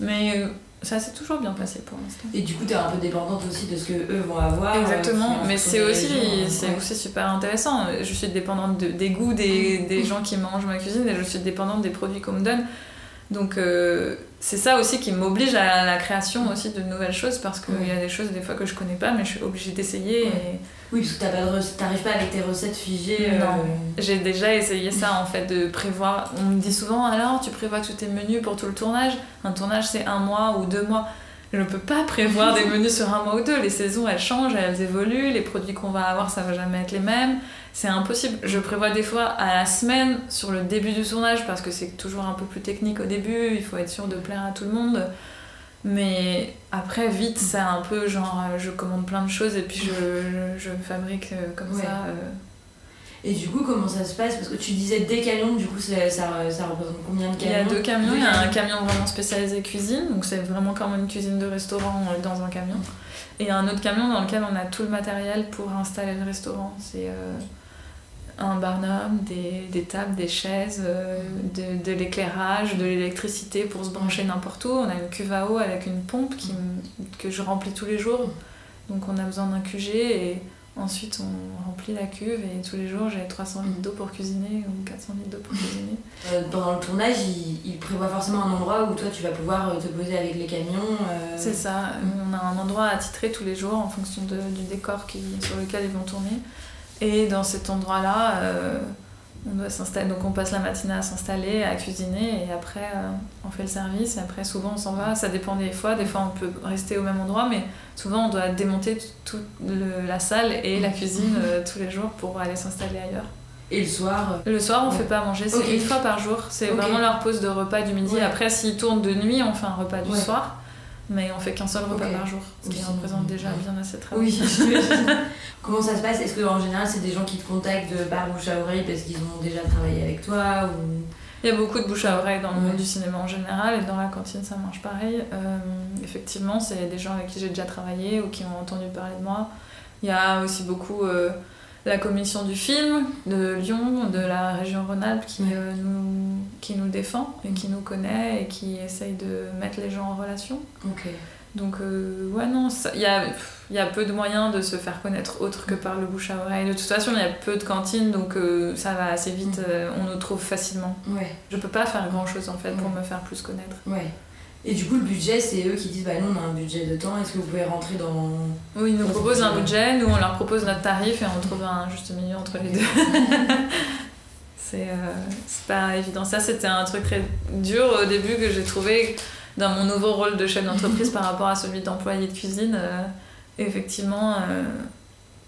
Mais euh, ça s'est toujours bien passé pour l'instant. Et du coup, tu es un peu dépendante aussi de ce que eux vont avoir. Euh, Exactement, mais c'est aussi, c'est aussi super intéressant. Je suis dépendante des goûts des, des, gens qui mangent ma cuisine et je suis dépendante des produits qu'on me donne. Donc c'est ça aussi qui m'oblige à la création aussi de nouvelles choses parce qu'il y a des choses des fois que je connais pas mais je suis obligée d'essayer. Et oui, parce que t'arrives pas, pas avec tes recettes figées. Non, euh, j'ai déjà essayé ça en fait, de prévoir. On me dit souvent alors tu prévois tous tes menus pour tout le tournage? Un tournage c'est un mois ou deux mois. Je ne peux pas prévoir des menus sur un mois ou deux. Les saisons elles changent, elles évoluent. Les produits qu'on va avoir ça va jamais être les mêmes. C'est impossible. Je prévois des fois à la semaine sur le début du tournage parce que c'est toujours un peu plus technique au début. Il faut être sûr de plaire à tout le monde. Mais après, vite, c'est un peu genre, euh, je commande plein de choses et puis je, je, fabrique euh, comme ça. Euh. Et du coup, comment ça se passe? Parce que tu disais des camions, du coup, ça, ça, représente combien de camions Il y a deux camions. il y a un camion vraiment spécialisé cuisine, donc c'est vraiment comme une cuisine de restaurant dans un camion. Et un autre camion dans lequel on a tout le matériel pour installer le restaurant. C'est un barnum, des, des tables, des chaises, euh, de, de l'éclairage, de l'électricité pour se brancher n'importe où. On a une cuve à eau avec une pompe qui, que je remplis tous les jours. Donc on a besoin d'un QG et ensuite on remplit la cuve et tous les jours j'ai 300 litres d'eau pour cuisiner ou 400 litres d'eau pour cuisiner. Euh, pendant le tournage, il, il prévoit forcément un endroit où toi tu vas pouvoir euh, te poser avec les camions. euh, C'est ça, on a un endroit attitré tous les jours en fonction de- du décor qui, sur lequel ils vont tourner. Et dans cet endroit-là, euh, on doit s'installer. Donc on passe la matinée à s'installer, à cuisiner, et après euh, on fait le service. Et après, souvent on s'en va. Ça dépend des fois. Des fois on peut rester au même endroit, mais souvent on doit démonter toute le- la salle et la cuisine euh, tous les jours pour aller s'installer ailleurs. Et le soir. euh, Le soir, on Ouais. fait pas à manger, c'est une fois par jour. C'est vraiment leur pause de repas du midi. Ouais. Après, s'ils tournent de nuit, on fait un repas du Ouais. soir. Mais on fait qu'un seul repas par jour, ce qui représente déjà bien assez de travail. Oui. Comment ça se passe? Est-ce qu'en général c'est des gens qui te contactent de par bouche à oreille parce qu'ils ont déjà travaillé avec toi ou... Il y a beaucoup de bouche à oreille dans le monde du cinéma en général et dans la cantine ça marche pareil. Euh, effectivement, c'est des gens avec qui j'ai déjà travaillé ou qui ont entendu parler de moi. Il y a aussi beaucoup euh, la commission du film de Lyon, de la région Rhône-Alpes qui, Ouais. euh, nous, qui nous défend et qui nous connaît et qui essaye de mettre les gens en relation. Donc, euh, ouais, non, il y a, y a peu de moyens de se faire connaître autre que par le bouche à oreille. De toute façon, il y a peu de cantines, donc euh, ça va assez vite, Mm. on nous trouve facilement. Ouais, Je peux pas faire grand chose en fait pour me faire plus connaître. ouais. Et du coup, le budget, c'est eux qui disent bah nous on a un budget de temps, est-ce que vous pouvez rentrer dans. Oui, ils nous proposent un budget, nous on leur propose notre tarif et on trouve un juste milieu entre les deux. c'est euh, pas évident. Ça, c'était un truc très dur au début que j'ai trouvé dans mon nouveau rôle de chef d'entreprise par rapport à celui d'employé de cuisine. Euh, effectivement, euh,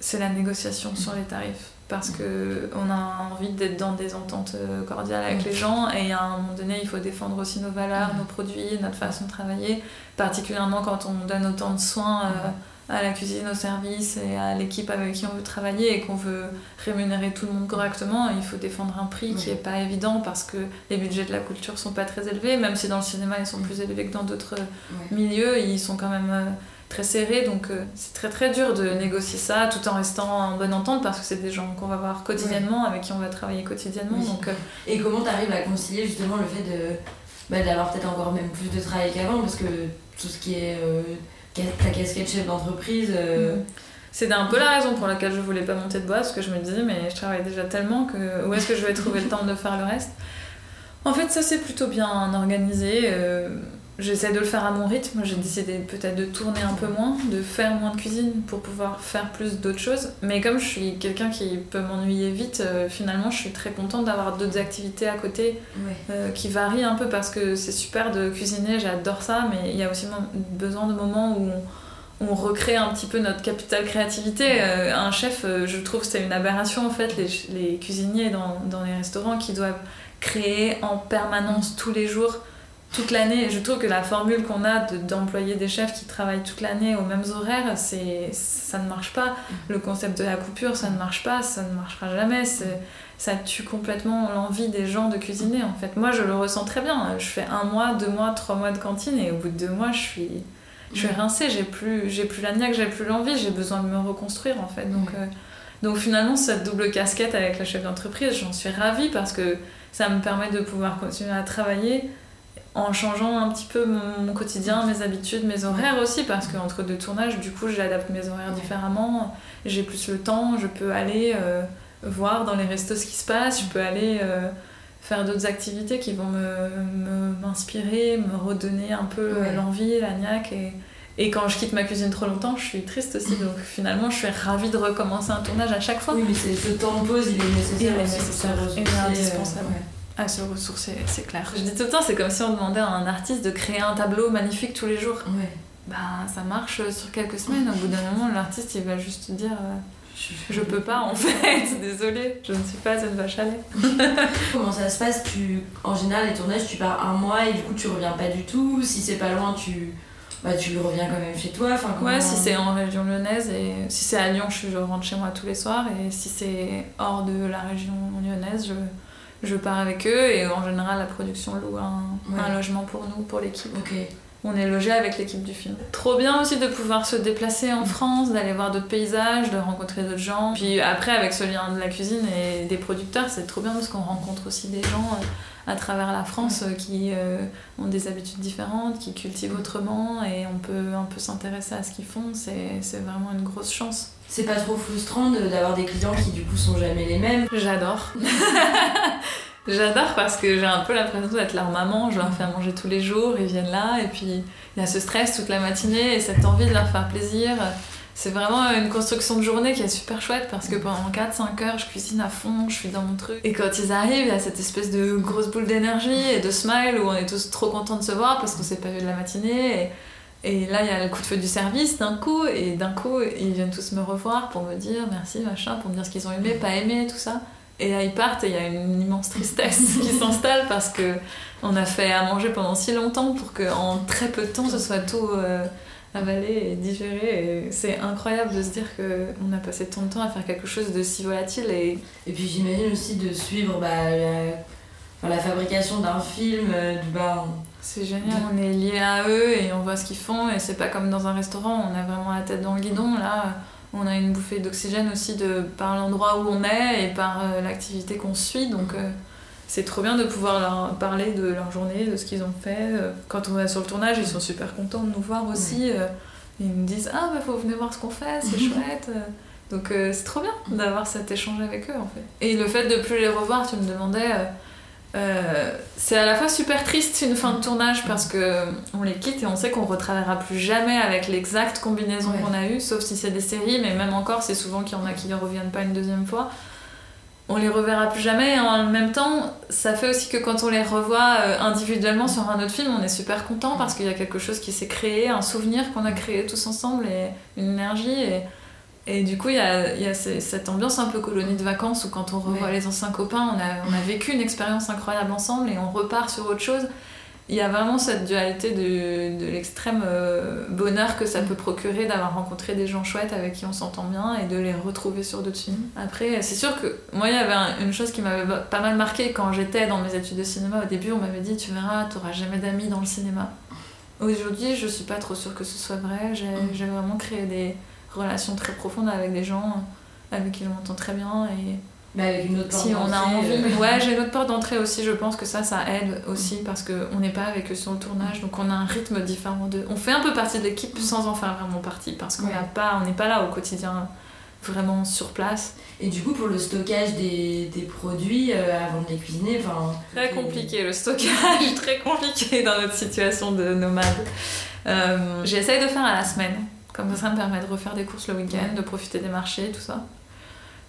c'est la négociation sur les tarifs. Parce que on a envie d'être dans des ententes euh, cordiales avec les gens et à un moment donné, il faut défendre aussi nos valeurs, nos produits, notre façon de travailler, particulièrement quand on donne autant de soins euh, à la cuisine, au service et à l'équipe avec qui on veut travailler et qu'on veut rémunérer tout le monde correctement, il faut défendre un prix qui Ouais. est pas évident parce que les budgets de la culture sont pas très élevés, même si dans le cinéma ils sont plus élevés que dans d'autres Ouais. milieux, ils sont quand même euh, très serrés, donc euh, c'est très très dur de négocier ça tout en restant en bonne entente parce que c'est des gens qu'on va voir quotidiennement, avec qui on va travailler quotidiennement, Oui. donc euh, Et comment t'arrives à concilier justement le fait de bah, d'avoir peut-être encore même plus de travail qu'avant? Parce que tout ce qui est euh, ta casquette chef d'entreprise. euh, C'était un peu la raison pour laquelle je voulais pas monter de boîte, parce que je me disais, mais je travaille déjà tellement que où est-ce que je vais trouver le temps de faire le reste? En fait, ça c'est plutôt bien organisé. J'essaie de le faire à mon rythme. J'ai décidé peut-être de tourner un peu moins, de faire moins de cuisine pour pouvoir faire plus d'autres choses. Mais comme je suis quelqu'un qui peut m'ennuyer vite, euh, finalement, je suis très contente d'avoir d'autres activités à côté euh, qui varie un peu parce que c'est super de cuisiner, j'adore ça, mais il y a aussi besoin de moments où on, on recrée un petit peu notre capital créativité. Euh, un chef, je trouve que c'est une aberration en fait, les, cuisiniers dans, dans les restaurants qui doivent créer en permanence tous les jours. Toute l'année, je trouve que la formule qu'on a de- d'employer des chefs qui travaillent toute l'année aux mêmes horaires, c'est ça ne marche pas. Le concept de la coupure, ça ne marche pas, ça ne marchera jamais. Ça tue complètement l'envie des gens de cuisiner en fait. Moi je le ressens très bien. Je fais un mois, deux mois, trois mois de cantine et au bout de deux mois je suis, je suis rincée, j'ai plus, j'ai plus la niaque, j'ai plus l'envie, j'ai besoin de me reconstruire en fait. Donc, euh, donc finalement cette double casquette avec la chef d'entreprise, j'en suis ravie parce que ça me permet de pouvoir continuer à travailler en changeant un petit peu mon, quotidien, mes habitudes, mes horaires aussi, parce qu'entre deux tournages, du coup, j'adapte mes horaires différemment. J'ai plus le temps, je peux aller euh, voir dans les restos ce qui se passe, je peux aller euh, faire d'autres activités qui vont me, me- m'inspirer, me redonner un peu euh, Ouais. l'envie, la niaque. Et, et quand je quitte ma cuisine trop longtemps, je suis triste aussi. Donc finalement, je suis ravie de recommencer un tournage à chaque fois. Oui, mais ce temps de pause, il est nécessaire Il est nécessaire, indispensable. ouais. À se ressourcer, c'est clair. Je dis tout le temps, c'est comme si on demandait à un artiste de créer un tableau magnifique tous les jours. Ouais. Bah, ça marche sur quelques semaines. Au bout d'un moment, l'artiste, il va juste dire euh, Je peux pas, en fait, désolée, je ne suis pas une vache à lait. Comment ça se passe? Tu... En général, les tournages, tu pars un mois et du coup, tu reviens pas du tout. Si c'est pas loin, tu, bah, tu reviens quand même chez toi. Enfin, comment- Ouais, si c'est en région lyonnaise, et si c'est à Lyon, je rentre chez moi tous les soirs. Et si c'est hors de la région lyonnaise, je, je pars avec eux. Et en général, la production loue un, Ouais. un logement pour nous, pour l'équipe. On est logé avec l'équipe du film. Trop bien aussi de pouvoir se déplacer en France, d'aller voir d'autres paysages, de rencontrer d'autres gens. Puis après, avec ce lien de la cuisine et des producteurs, c'est trop bien parce qu'on rencontre aussi des gens euh, à travers la France euh, qui euh, ont des habitudes différentes, qui cultivent autrement et on peut un peu s'intéresser à ce qu'ils font. C'est vraiment une grosse chance. C'est pas trop frustrant d'avoir des clients qui du coup sont jamais les mêmes J'adore. J'adore parce que j'ai un peu l'impression d'être leur maman, je leur fais à manger tous les jours, ils viennent là, et puis il y a ce stress toute la matinée et cette envie de leur faire plaisir. C'est vraiment une construction de journée qui est super chouette parce que pendant 4-5 heures, je cuisine à fond, je suis dans mon truc. Et quand ils arrivent, il y a cette espèce de grosse boule d'énergie et de smile où on est tous trop contents de se voir parce qu'on s'est pas vu de la matinée. Et, et là, il y a le coup de feu du service d'un coup, et d'un coup, ils viennent tous me revoir pour me dire merci, machin, pour me dire ce qu'ils ont aimé, pas aimé, tout ça. Et là, ils partent et il y a une immense tristesse qui s'installe parce que on a fait à manger pendant si longtemps pour qu'en très peu de temps, ce soit tout euh, avalé et digéré. C'est incroyable de se dire qu'on a passé tant de temps à faire quelque chose de si volatile. Et, et puis j'imagine aussi de suivre bah, la, fabrication d'un film, euh, bas. C'est génial, on est lié à eux et on voit ce qu'ils font. Et c'est pas comme dans un restaurant, on a vraiment la tête dans le guidon. Là, on a une bouffée d'oxygène aussi de, par l'endroit où on est et par euh, l'activité qu'on suit. Donc euh, c'est trop bien de pouvoir leur parler de leur journée, de ce qu'ils ont fait. Euh, quand on va sur le tournage, ils sont super contents de nous voir aussi. ils nous disent Ah, bah faut venir voir ce qu'on fait, c'est chouette. Donc c'est trop bien d'avoir cet échange avec eux en fait. Et le fait de plus les revoir, tu me demandais euh, c'est à la fois super triste une fin de tournage parce que on les quitte et on sait qu'on retravaillera plus jamais avec l'exacte combinaison qu'on a eue, sauf si c'est des séries, mais même encore, c'est souvent qu'il y en a qui ne reviennent pas une deuxième fois. On les reverra plus jamais et en même temps, ça fait aussi que quand on les revoit euh, individuellement sur un autre film, on est super content parce qu'il y a quelque chose qui s'est créé, un souvenir qu'on a créé tous ensemble et une énergie. Et et du coup, il y a, y a, cette ambiance un peu colonie de vacances où quand on revoit les anciens copains, on a, on a vécu une expérience incroyable ensemble et on repart sur autre chose. Il y a vraiment cette dualité de, de l'extrême euh, bonheur que ça peut procurer d'avoir rencontré des gens chouettes avec qui on s'entend bien et de les retrouver sur d'autres films. Après, c'est sûr que moi, il y avait une chose qui m'avait pas mal marqué quand j'étais dans mes études de cinéma. Au début, on m'avait dit Tu verras, tu n'auras jamais d'amis dans le cinéma. Aujourd'hui, je suis pas trop sûre que ce soit vrai. J'ai vraiment créé des relation très profonde avec des gens avec qui je m'entends très bien et mais avec une autre porte si on a envie euh. ouais j'ai une autre porte d'entrée aussi je pense que ça ça aide aussi parce que on n'est pas avec eux sur le tournage donc on a un rythme différent de on fait un peu partie de l'équipe sans en faire vraiment partie parce qu'on n'a pas on n'est pas là au quotidien vraiment sur place. Et du coup pour le stockage des, des produits euh, avant de les cuisiner enfin très compliqué le stockage très compliqué dans notre situation de nomade. Euh, j'essaye de faire à la semaine comme ça, ça me permet de refaire des courses le week-end, de profiter des marchés, tout ça.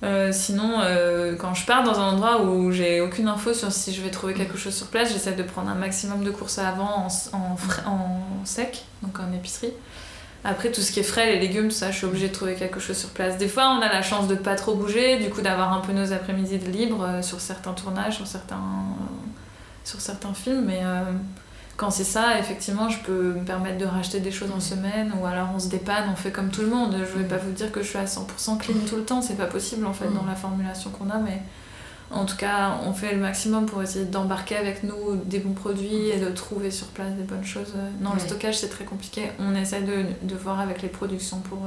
Euh, sinon, euh, quand je pars dans un endroit où j'ai aucune info sur si je vais trouver quelque chose sur place, j'essaie de prendre un maximum de courses avant en, en, en, sec, donc en épicerie. Après, tout ce qui est frais, les légumes, tout ça, je suis obligée de trouver quelque chose sur place. Des fois, on a la chance de pas trop bouger, du coup, d'avoir un peu nos après-midi de libre euh, sur certains tournages, sur certains, sur certains films, mais quand c'est ça, effectivement, je peux me permettre de racheter des choses en semaine ou alors on se dépanne, on fait comme tout le monde. Je vais pas vous dire que je suis à 100% clean tout le temps, c'est pas possible en fait dans la formulation qu'on a, mais en tout cas, on fait le maximum pour essayer d'embarquer avec nous des bons produits et de trouver sur place des bonnes choses. Non, le stockage c'est très compliqué. On essaie de, de, voir avec les productions pour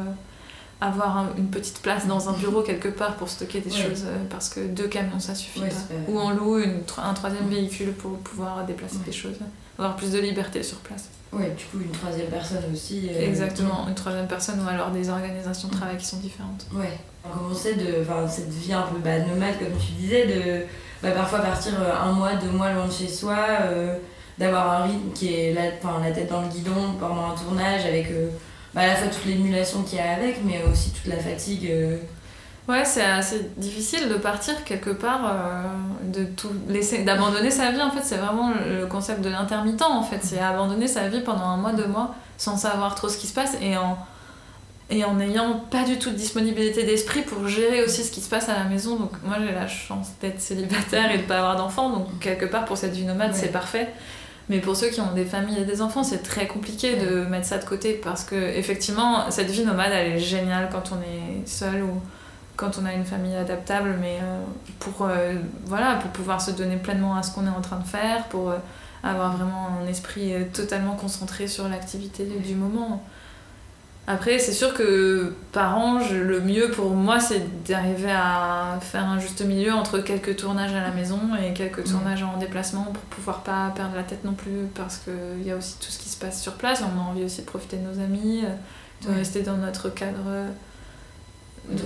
avoir une petite place dans un bureau quelque part pour stocker des choses euh, parce que deux camions ça suffit pas. Ou on loue une, un troisième véhicule pour pouvoir déplacer des choses avoir plus de liberté sur place. Oui, du coup, une troisième personne aussi. Euh, Exactement, une troisième personne ou alors des organisations de travail qui sont différentes. Ouais. On commençait de cette vie un peu bah, nomade, comme tu disais, de bah, parfois partir euh, un mois, deux mois loin de chez soi, euh, d'avoir un rythme qui est la, la tête dans le guidon pendant un tournage avec bah, à la fois toute l'émulation qu'il y a avec, mais aussi toute la fatigue Ouais, c'est assez difficile de partir quelque part, euh, de tout laisser, d'abandonner sa vie. En fait, c'est vraiment le concept de l'intermittent. En fait, c'est abandonner sa vie pendant un mois, deux mois, sans savoir trop ce qui se passe et en et en n'ayant pas du tout de disponibilité d'esprit pour gérer aussi ce qui se passe à la maison. Donc moi, j'ai la chance d'être célibataire et de pas avoir d'enfants. Donc quelque part, pour cette vie nomade, c'est parfait. Mais pour ceux qui ont des familles et des enfants, c'est très compliqué de mettre ça de côté parce que effectivement, cette vie nomade, elle est géniale quand on est seul ou quand on a une famille adaptable, mais euh, pour, euh, voilà, pour pouvoir se donner pleinement à ce qu'on est en train de faire, pour euh, avoir vraiment un esprit totalement concentré sur l'activité du moment. Après, c'est sûr que par an, le mieux pour moi, c'est d'arriver à faire un juste milieu entre quelques tournages à la maison et quelques tournages en déplacement pour pouvoir pas perdre la tête non plus parce qu'il y a aussi tout ce qui se passe sur place. On a envie aussi de profiter de nos amis, de rester dans notre cadre. De,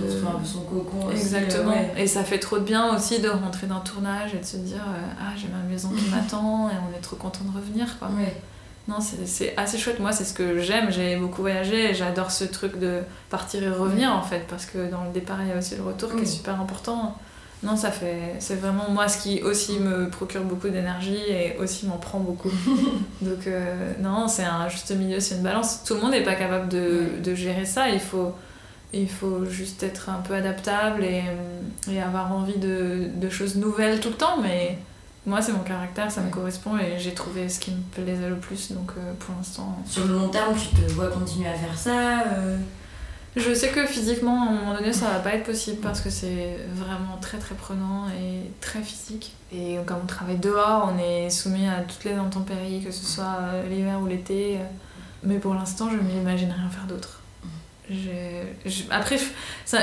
son cocon aussi, Exactement. Et ça fait trop de bien aussi de rentrer dans tournage et de se dire euh, Ah, j'ai ma maison qui m'attend et on est trop content de revenir. Quoi. Non, c'est assez chouette. Moi, c'est ce que j'aime. J'ai beaucoup voyagé et j'adore ce truc de partir et revenir en fait, parce que dans le départ, il y a aussi le retour qui est super important. Non, ça fait. C'est vraiment moi ce qui aussi me procure beaucoup d'énergie et aussi m'en prend beaucoup. Donc, euh, non, c'est un juste milieu, c'est une balance. Tout le monde n'est pas capable de, de, gérer ça. Il faut, il faut juste être un peu adaptable et, et avoir envie de, de, choses nouvelles tout le temps, mais moi, c'est mon caractère, ça me correspond et j'ai trouvé ce qui me plaisait le plus. Donc euh, pour l'instant. Sur le long terme, tu te vois continuer à faire ça euh Je sais que physiquement, à un moment donné, ça va pas être possible parce que c'est vraiment très très prenant et très physique. Et comme on travaille dehors, on est soumis à toutes les intempéries, que ce soit euh, l'hiver ou l'été. Mais pour l'instant, je m'imagine rien faire d'autre. Après, je,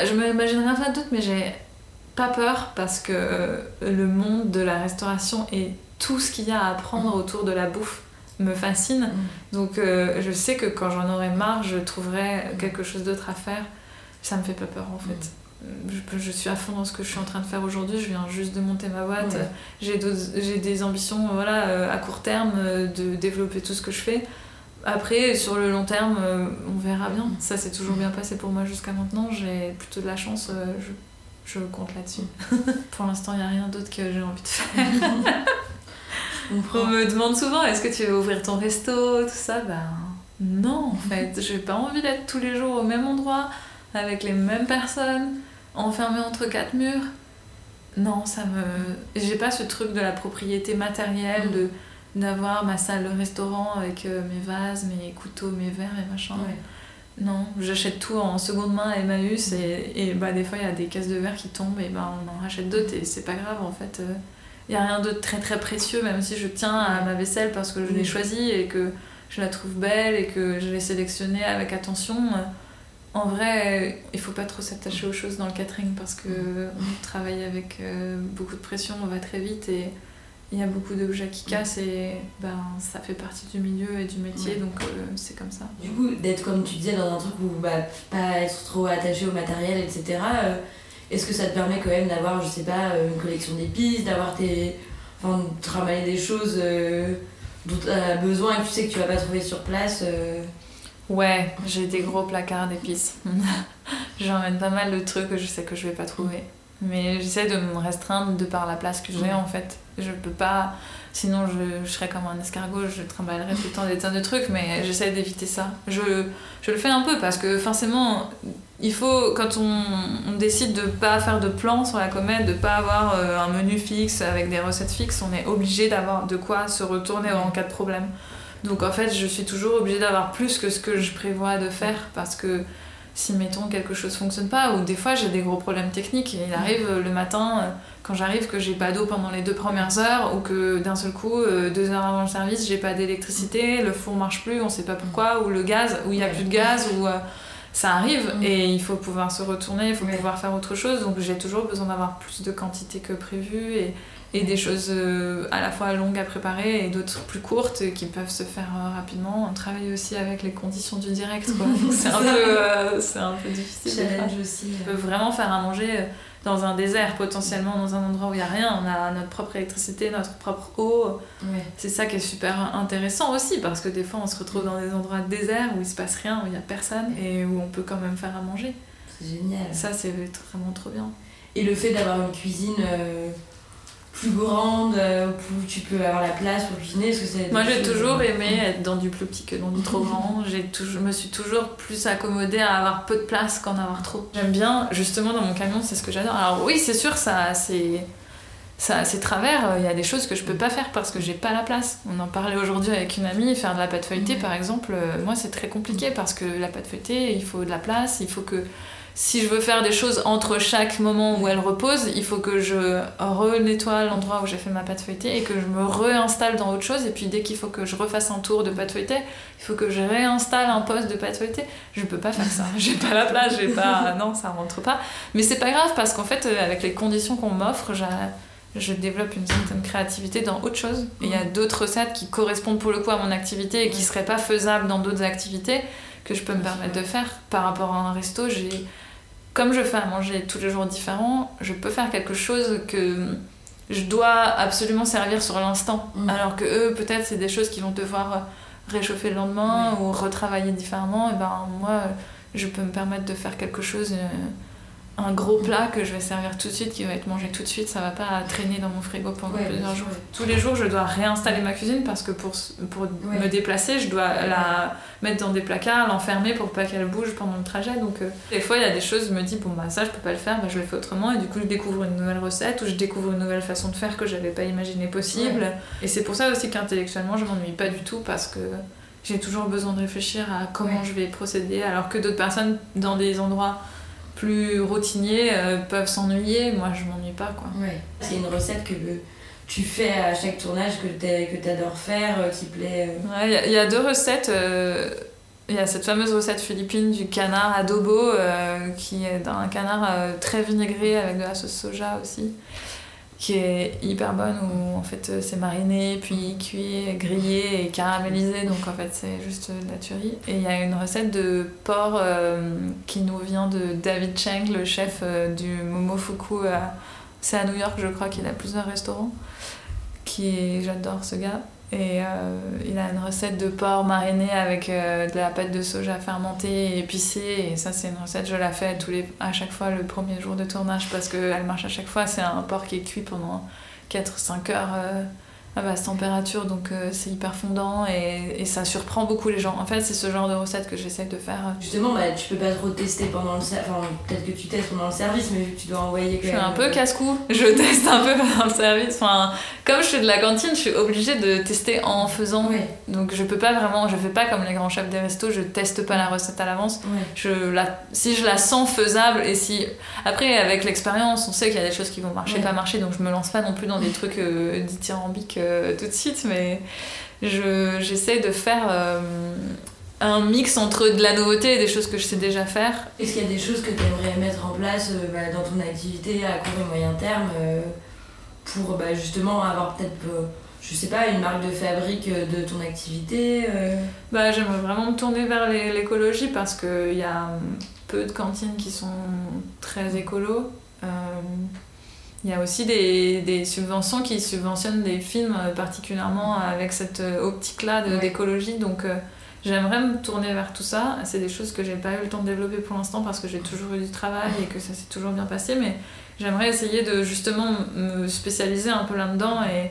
je m'imagine rien faire d'autre, mais j'ai pas peur parce que euh, le monde de la restauration et tout ce qu'il y a à apprendre mm. autour de la bouffe me fascine. Mm. Donc euh, je sais que quand j'en aurai marre, je trouverai quelque chose d'autre à faire. Ça me fait pas peur en fait. Mm. Je, je, suis à fond dans ce que je suis en train de faire aujourd'hui. Je viens juste de monter ma boîte. J'ai des ambitions voilà, euh, à court terme de développer tout ce que je fais. Après, sur le long terme, on verra bien. Ça s'est toujours bien passé pour moi jusqu'à maintenant. J'ai plutôt de la chance. Je je compte là-dessus. Pour l'instant, il n'y a rien d'autre que j'ai envie de faire. On me demande souvent est-ce que tu veux ouvrir ton resto, tout ça? Ben non, en fait. J'ai pas envie d'être tous les jours au même endroit, avec les mêmes personnes, enfermée entre quatre murs. Non, ça me. J'ai pas ce truc de la propriété matérielle, de d'avoir ma salle de restaurant avec euh, mes vases, mes couteaux, mes verres et machin. Non, j'achète tout en seconde main à Emmaüs et, et bah, des fois il y a des caisses de verre qui tombent et bah, on en rachète d'autres et c'est pas grave en fait. Il n'y a rien de très très précieux même si je tiens à ma vaisselle parce que je l'ai choisie et que je la trouve belle et que je l'ai sélectionnée avec attention. En vrai, il faut pas trop s'attacher aux choses dans le catering parce que on travaille avec euh, beaucoup de pression, on va très vite et il y a beaucoup d'objets qui cassent et ben, ça fait partie du milieu et du métier, donc euh, c'est comme ça. Du coup, d'être comme tu disais dans un truc où bah, pas être trop attaché au matériel, etc., euh, est-ce que ça te permet quand même d'avoir, je sais pas, euh, une collection d'épices, d'avoir tes. Enfin, de travailler des choses dont tu as besoin et que tu sais que tu vas pas trouver sur place Ouais, j'ai des gros placards d'épices. J'emmène pas mal de trucs que je sais que je vais pas trouver. Mais j'essaie de me restreindre de par la place que j'ai en fait. Je peux pas. Sinon, je, je, serais comme un escargot, je trimballerais tout le temps des tonnes de trucs, mais j'essaie d'éviter ça. Je, je, le fais un peu parce que forcément, il faut, quand on, on, décide de pas faire de plan sur la comète, de pas avoir euh, un menu fixe avec des recettes fixes, on est obligé d'avoir de quoi se retourner en cas de problème. Donc en fait, je suis toujours obligée d'avoir plus que ce que je prévois de faire parce que si mettons quelque chose fonctionne pas ou des fois j'ai des gros problèmes techniques et il arrive euh, le matin euh, quand j'arrive que j'ai pas d'eau pendant les deux premières heures ou que d'un seul coup euh, deux heures avant le service j'ai pas d'électricité le four marche plus on sait pas pourquoi ou le gaz ou il y a plus de gaz ou ça arrive mm. et il faut pouvoir se retourner il faut pouvoir faire autre chose donc j'ai toujours besoin d'avoir plus de quantité que prévu et et des choses euh, à la fois longues à préparer et d'autres plus courtes qui peuvent se faire euh, rapidement. On travaille aussi avec les conditions du direct, c'est un, peu, euh, c'est un peu difficile. aussi. On peut vraiment faire à manger dans un désert, potentiellement dans un endroit où il n'y a rien. On a notre propre électricité, notre propre eau. C'est ça qui est super intéressant aussi parce que des fois on se retrouve dans des endroits de désert où il se passe rien, où il n'y a personne et où on peut quand même faire à manger. C'est génial. Ça, c'est vraiment trop bien. Et le fait d'avoir une cuisine plus grande, euh, où tu peux avoir la place pour cuisiner Est-ce que c'est Moi, j'ai toujours aimé être dans du plus petit que dans du trop grand. J'ai je me suis toujours plus accommodée à avoir peu de place qu'en avoir trop. J'aime bien, justement, dans mon camion, c'est ce que j'adore. Alors oui, c'est sûr, ça, c'est... Ça, c'est travers, il y a des choses que je peux pas faire parce que j'ai pas la place. On en parlait aujourd'hui avec une amie, faire de la pâte feuilletée par exemple, euh, moi c'est très compliqué parce que la pâte feuilletée, il faut de la place, il faut que si je veux faire des choses entre chaque moment où elle repose, il faut que je re-nettoie l'endroit où j'ai fait ma pâte feuilletée et que je me réinstalle dans autre chose. Et puis dès qu'il faut que je refasse un tour de pâte feuilletée, il faut que je réinstalle un poste de pâte feuilletée. Je peux pas faire ça. J'ai pas la place, j'ai pas. Non, ça rentre pas. Mais c'est pas grave parce qu'en fait, euh, avec les conditions qu'on m'offre, je développe une certaine créativité dans autre chose. Et il y a d'autres recettes qui correspondent pour le coup à mon activité et qui seraient pas faisables dans d'autres activités que je peux me permettre de faire. Par rapport à un resto, j'ai comme je fais à manger tous les jours différents, je peux faire quelque chose que je dois absolument servir sur l'instant. Mm. Alors que eux, peut-être, c'est des choses qui vont devoir réchauffer le lendemain ou retravailler différemment. Et ben moi, je peux me permettre de faire quelque chose. Un gros plat que je vais servir tout de suite, qui va être mangé tout de suite, ça va pas traîner dans mon frigo pendant plusieurs jours. Tous les jours, je dois réinstaller ma cuisine parce que pour, pour me déplacer, je dois la mettre dans des placards, l'enfermer pour pas qu'elle bouge pendant le trajet. Donc, euh, des fois, il y a des choses, je me dis, bon, bah ça, je peux pas le faire, bah, je le fais autrement. Et du coup, je découvre une nouvelle recette ou je découvre une nouvelle façon de faire que j'avais pas imaginé possible. Et c'est pour ça aussi qu'intellectuellement, je m'ennuie pas du tout parce que j'ai toujours besoin de réfléchir à comment je vais procéder, alors que d'autres personnes, dans des endroits plus routiniers euh, peuvent s'ennuyer. Moi, je m'ennuie pas, quoi. Ouais. C'est une recette que tu fais à chaque tournage que tu adores faire, euh, qui plaît. Euh. Ouais, il y, a deux recettes. Il y a cette fameuse recette philippine du canard adobo, qui est un canard très vinaigré avec de la sauce soja aussi qui est hyper bonne où en fait c'est mariné puis cuit, grillé et caramélisé. Donc en fait c'est juste de la tuerie. Et il y a une recette de porc euh, qui nous vient de David Cheng le chef euh, du Momofuku c'est à New York je crois qu'il a plusieurs restaurants qui j'adore ce gars et euh, il a une recette de porc mariné avec euh, de la pâte de soja fermentée et épicée. Et ça, c'est une recette, je la fais tous les, à chaque fois le premier jour de tournage parce qu'elle marche à chaque fois. C'est un porc qui est cuit pendant 4-5 heures. À basse température, donc euh, c'est hyper fondant et, et, ça surprend beaucoup les gens. En fait, c'est ce genre de recette que j'essaie de faire. Justement, bah, tu peux pas trop tester pendant le service. Enfin, peut-être que tu testes pendant le service, mais tu dois envoyer Je suis un peu casse-cou. Je teste un peu pendant le service. Enfin, comme je fais de la cantine, je suis obligée de tester en faisant. Donc je peux pas vraiment. Je fais pas comme les grands chefs des restos, je teste pas la recette à l'avance. Je la, si je la sens faisable et si. Après, avec l'expérience, on sait qu'il y a des choses qui vont marcher, pas marcher, donc je me lance pas non plus dans des trucs euh, dithyrambiques euh, tout de suite, mais j'essaie de faire euh, un mix entre de la nouveauté et des choses que je sais déjà faire. Est-ce qu'il y a des choses que tu aimerais mettre en place euh, bah, dans ton activité à court et moyen terme pour bah, justement avoir peut-être je sais pas, une marque de fabrique de ton activité bah, J'aimerais vraiment me tourner vers l'écologie parce qu'il y a peu de cantines qui sont très écolos. Il y a aussi des, des, subventions qui subventionnent des films euh, particulièrement avec cette euh, optique-là d'écologie. Donc euh, j'aimerais me tourner vers tout ça. C'est des choses que j'ai pas eu le temps de développer pour l'instant parce que j'ai toujours eu du travail et que ça s'est toujours bien passé. Mais j'aimerais essayer de justement me spécialiser un peu là-dedans et,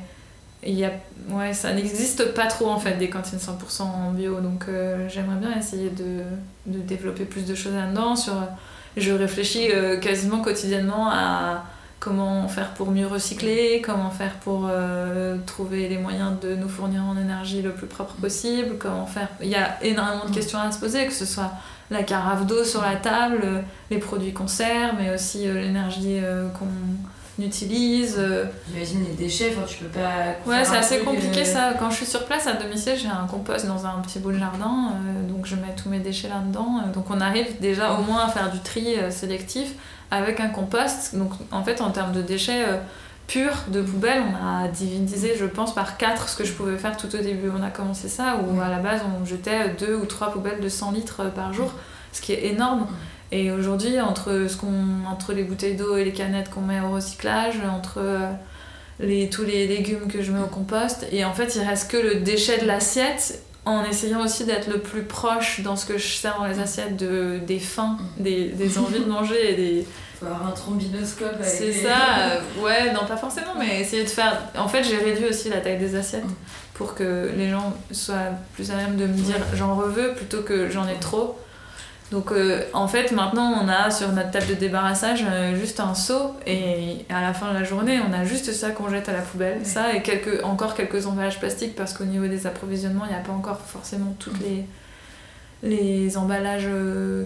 il y a, ouais, ça n'existe pas trop en fait des cantines 100% en bio. Donc j'aimerais bien essayer de, de, développer plus de choses là-dedans. Sur, je réfléchis quasiment quotidiennement à comment faire pour mieux recycler, comment faire pour euh, trouver les moyens de nous fournir en énergie le plus propre possible, comment faire... Il y a énormément de questions à se poser, que ce soit la carafe d'eau sur la table, les produits qu'on sert, mais aussi euh, l'énergie euh, qu'on utilise. J'imagine les déchets, tu peux pas... Ouais, c'est assez compliqué ça. Quand je suis sur place à domicile, j'ai un compost dans un petit bout de jardin, donc je mets tous mes déchets là-dedans. donc on arrive déjà au moins à faire du tri sélectif avec un compost. Donc en fait, en termes de déchets euh, purs de poubelles, on a divisé, je pense, par 4 ce que je pouvais faire tout au début. On a commencé ça, où à la base, on jetait 2 ou 3 poubelles de 100 litres euh, par jour, ce qui est énorme. Et aujourd'hui, entre, ce qu'on, entre les bouteilles d'eau et les canettes qu'on met au recyclage, entre euh, les, tous les légumes que je mets au compost, et en fait, il reste que le déchet de l'assiette en essayant aussi d'être le plus proche dans ce que je sers dans les assiettes de, des faim, des, des envies de manger et des, faut avoir un trombinoscope. C'est ça, euh, ouais, non, pas forcément, mais essayer de faire. En fait, j'ai réduit aussi la taille des assiettes pour que les gens soient plus à même de me dire j'en reveux plutôt que j'en ai trop. Donc, euh, en fait, maintenant, on a sur notre table de débarrassage euh, juste un seau et à la fin de la journée, on a juste ça qu'on jette à la poubelle. Ça et quelques, encore quelques emballages plastiques parce qu'au niveau des approvisionnements, il n'y a pas encore forcément toutes les les emballages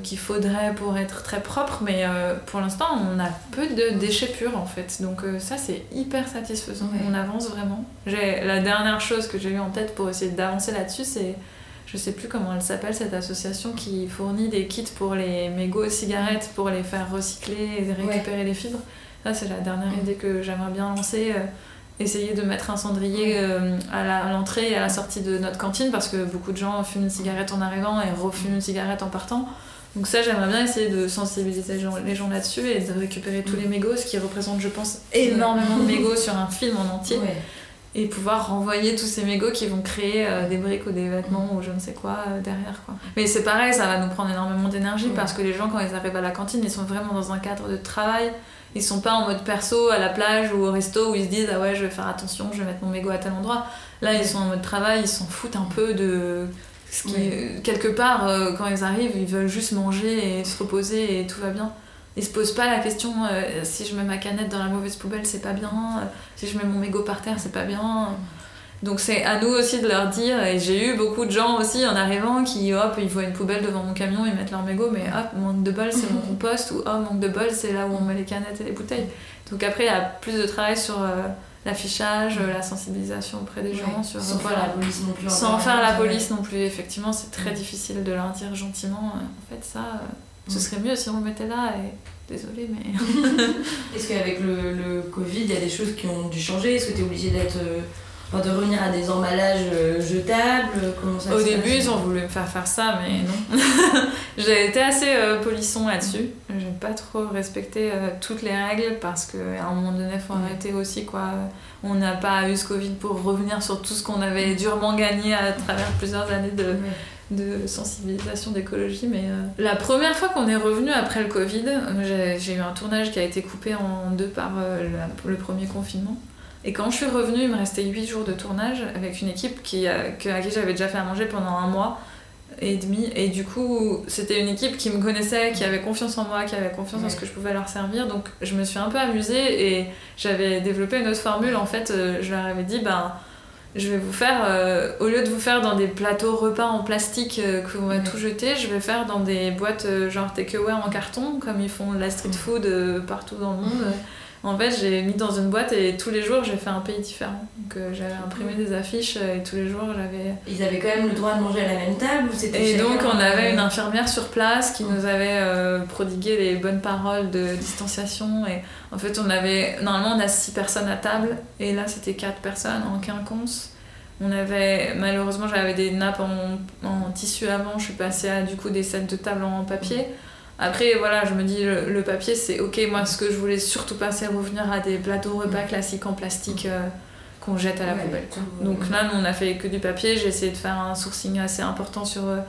qu'il faudrait pour être très propre, mais pour l'instant on a peu de déchets purs en fait. Donc ça c'est hyper satisfaisant, on avance vraiment. La dernière chose que j'ai eu en tête pour essayer d'avancer là-dessus, c'est je sais plus comment elle s'appelle, cette association qui fournit des kits pour les mégots cigarettes pour les faire recycler et récupérer les fibres. Ça, c'est la dernière idée que j'aimerais bien lancer. Euh, essayer de mettre un cendrier euh, à l'entrée et à la sortie de notre cantine parce que beaucoup de gens fument une cigarette en arrivant et refument une cigarette en partant. Donc ça, j'aimerais bien essayer de sensibiliser les gens, là-dessus et de récupérer tous les mégots, ce qui représente, je pense, énormément de mégots sur un film en entier et pouvoir renvoyer tous ces mégots qui vont créer euh, des briques ou des vêtements ou je ne sais quoi euh, derrière quoi. Mais c'est pareil, ça va nous prendre énormément d'énergie parce que les gens quand ils arrivent à la cantine, ils sont vraiment dans un cadre de travail. Ils sont pas en mode perso à la plage ou au resto où ils se disent ah ouais, je vais faire attention, je vais mettre mon mégot à tel endroit. Là, ils sont en mode travail, ils s'en foutent un peu de ce qui quelque part euh, quand ils arrivent, ils veulent juste manger et se reposer et tout va bien ils se posent pas la question euh, si je mets ma canette dans la mauvaise poubelle c'est pas bien euh, si je mets mon mégot par terre c'est pas bien donc c'est à nous aussi de leur dire et j'ai eu beaucoup de gens aussi en arrivant qui hop ils voient une poubelle devant mon camion ils mettent leur mégot mais hop manque de bol c'est mon compost ou oh manque de bol c'est là où on met les canettes et les bouteilles donc après il y a plus de travail sur euh, l'affichage, la sensibilisation auprès des gens. Sur, sans faire la police non plus. Sans faire la police non plus, effectivement, c'est très difficile de leur dire gentiment, en fait, ça, ce mm. serait mieux si on le mettait là et désolé mais est-ce qu'avec le, le, Covid il y a des choses qui ont dû changer? Est-ce que tu es obligé d'être euh, de revenir à des emballages euh, jetables Comment ça Au début, ils ont voulu me faire faire ça, mais non. j'ai été assez euh, polisson là-dessus. J'ai pas trop respecté toutes les règles parce qu'à un moment donné, il faut mm. arrêter aussi. quoi. On n'a pas eu ce Covid pour revenir sur tout ce qu'on avait durement gagné à travers plusieurs années de, de sensibilisation d'écologie. Mais euh, la première fois qu'on est revenu après le Covid, j'ai eu un tournage qui a été coupé en deux par euh, le premier confinement. Et quand je suis revenue, il me restait 8 jours de tournage avec une équipe qui, à qui j'avais déjà fait à manger pendant un mois et demi. Et du coup, c'était une équipe qui me connaissait, qui avait confiance en moi, qui avait confiance en ce que je pouvais leur servir. Donc je me suis un peu amusée et j'avais développé une autre formule. En fait, euh, je leur avais dit, ben je vais vous faire, euh, au lieu de vous faire dans des plateaux repas en plastique euh, que vous va tout jeter, je vais faire dans des boîtes euh, genre takeaway en carton, comme ils font de la street food partout dans le monde. En fait, j'ai mis dans une boîte et tous les jours, j'ai fait un pays différent. Donc j'avais imprimé des affiches et tous les jours, j'avais... Ils avaient quand même le droit de manger à la même table ou c'était Et donc, on avait une infirmière sur place qui nous avait prodigué les bonnes paroles de distanciation et en fait, on avait. Normalement, on a six personnes à table, et là, c'était quatre personnes en quinconce. On avait. Malheureusement, j'avais des nappes en, en, tissu avant, je suis passée à du coup des sets de table en papier. Après, voilà, je me dis, le, papier, c'est ok. Moi, ce que je voulais surtout pas, c'est revenir à des plateaux repas classiques en plastique euh, qu'on jette à la poubelle. Donc là, nous, on a fait que du papier. J'ai essayé de faire un sourcing assez important sur euh,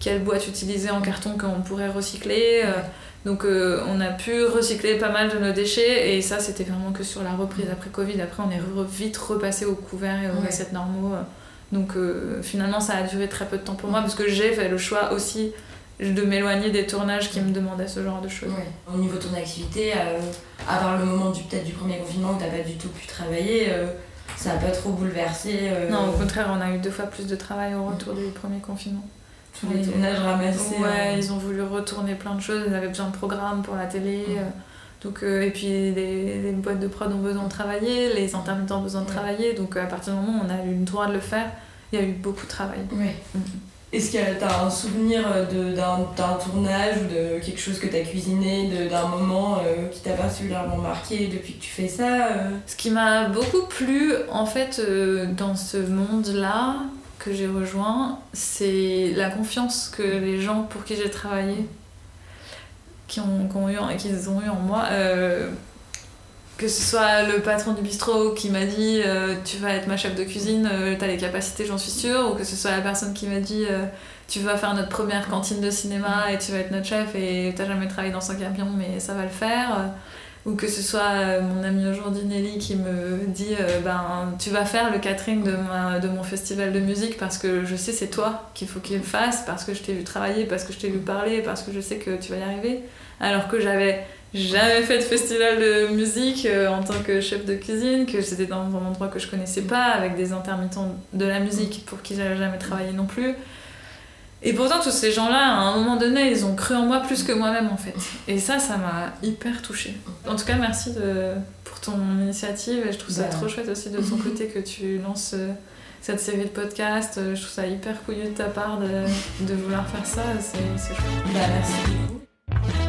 quelle boîte utiliser en carton qu'on pourrait recycler. Euh, donc euh, on a pu recycler pas mal de nos déchets et ça c'était vraiment que sur la reprise après Covid. Après on est vite repassé aux couverts et aux recettes normaux. Donc euh, finalement ça a duré très peu de temps pour moi parce que j'ai fait le choix aussi de m'éloigner des tournages qui me demandaient ce genre de choses. Au niveau de ton activité, euh, à part le moment du peut-être du premier confinement où t'as pas du tout pu travailler, ça n'a pas trop bouleversé Non, au contraire, on a eu deux fois plus de travail au retour du premier confinement tous les tournages ramassés. Ouais, ils ont voulu retourner plein de choses, ils avaient besoin de programmes pour la télé. Euh, donc, euh, et puis les, les, boîtes de prod ont besoin de travailler, les intermittents ont besoin de travailler. Donc à partir du moment où on a eu le droit de le faire, il y a eu beaucoup de travail. Ouais. Est-ce que tu as un souvenir d'un tournage ou de quelque chose que tu as cuisiné, d'un moment euh, qui t'a particulièrement marqué depuis que tu fais ça Ce qui m'a beaucoup plu en fait dans ce monde-là, que j'ai rejoint, c'est la confiance que les gens pour qui j'ai travaillé, qui ont, ont eu en moi. Euh, que ce soit le patron du bistrot qui m'a dit euh, tu vas être ma chef de cuisine, euh, tu as les capacités, j'en suis sûre, ou que ce soit la personne qui m'a dit tu vas faire notre première cantine de cinéma et tu vas être notre chef et t'as jamais travaillé dans un camion mais ça va le faire. Ou que ce soit euh, mon ami aujourd'hui Nelly qui me dit euh, ben tu vas faire le catering de, de mon festival de musique parce que je sais c'est toi qu'il faut qu'il le fasse parce que je t'ai vu travailler parce que je t'ai vu parler parce que je sais que tu vas y arriver. Alors que j'avais jamais fait de festival de musique euh, en tant que chef de cuisine que c'était dans un endroit que je connaissais pas avec des intermittents de la musique pour qui j'avais jamais travaillé non plus Et pourtant, tous ces gens-là, à un moment donné, ils ont cru en moi plus que moi-même, en fait. Et ça, ça m'a hyper touchée. En tout cas, merci de, pour ton initiative. Et je trouve ça Bah. trop chouette aussi de ton côté que tu lances euh, cette série de podcasts. Je trouve ça hyper couillu de ta part de, de vouloir faire ça. C'est c'est chouette. Bah, merci beaucoup.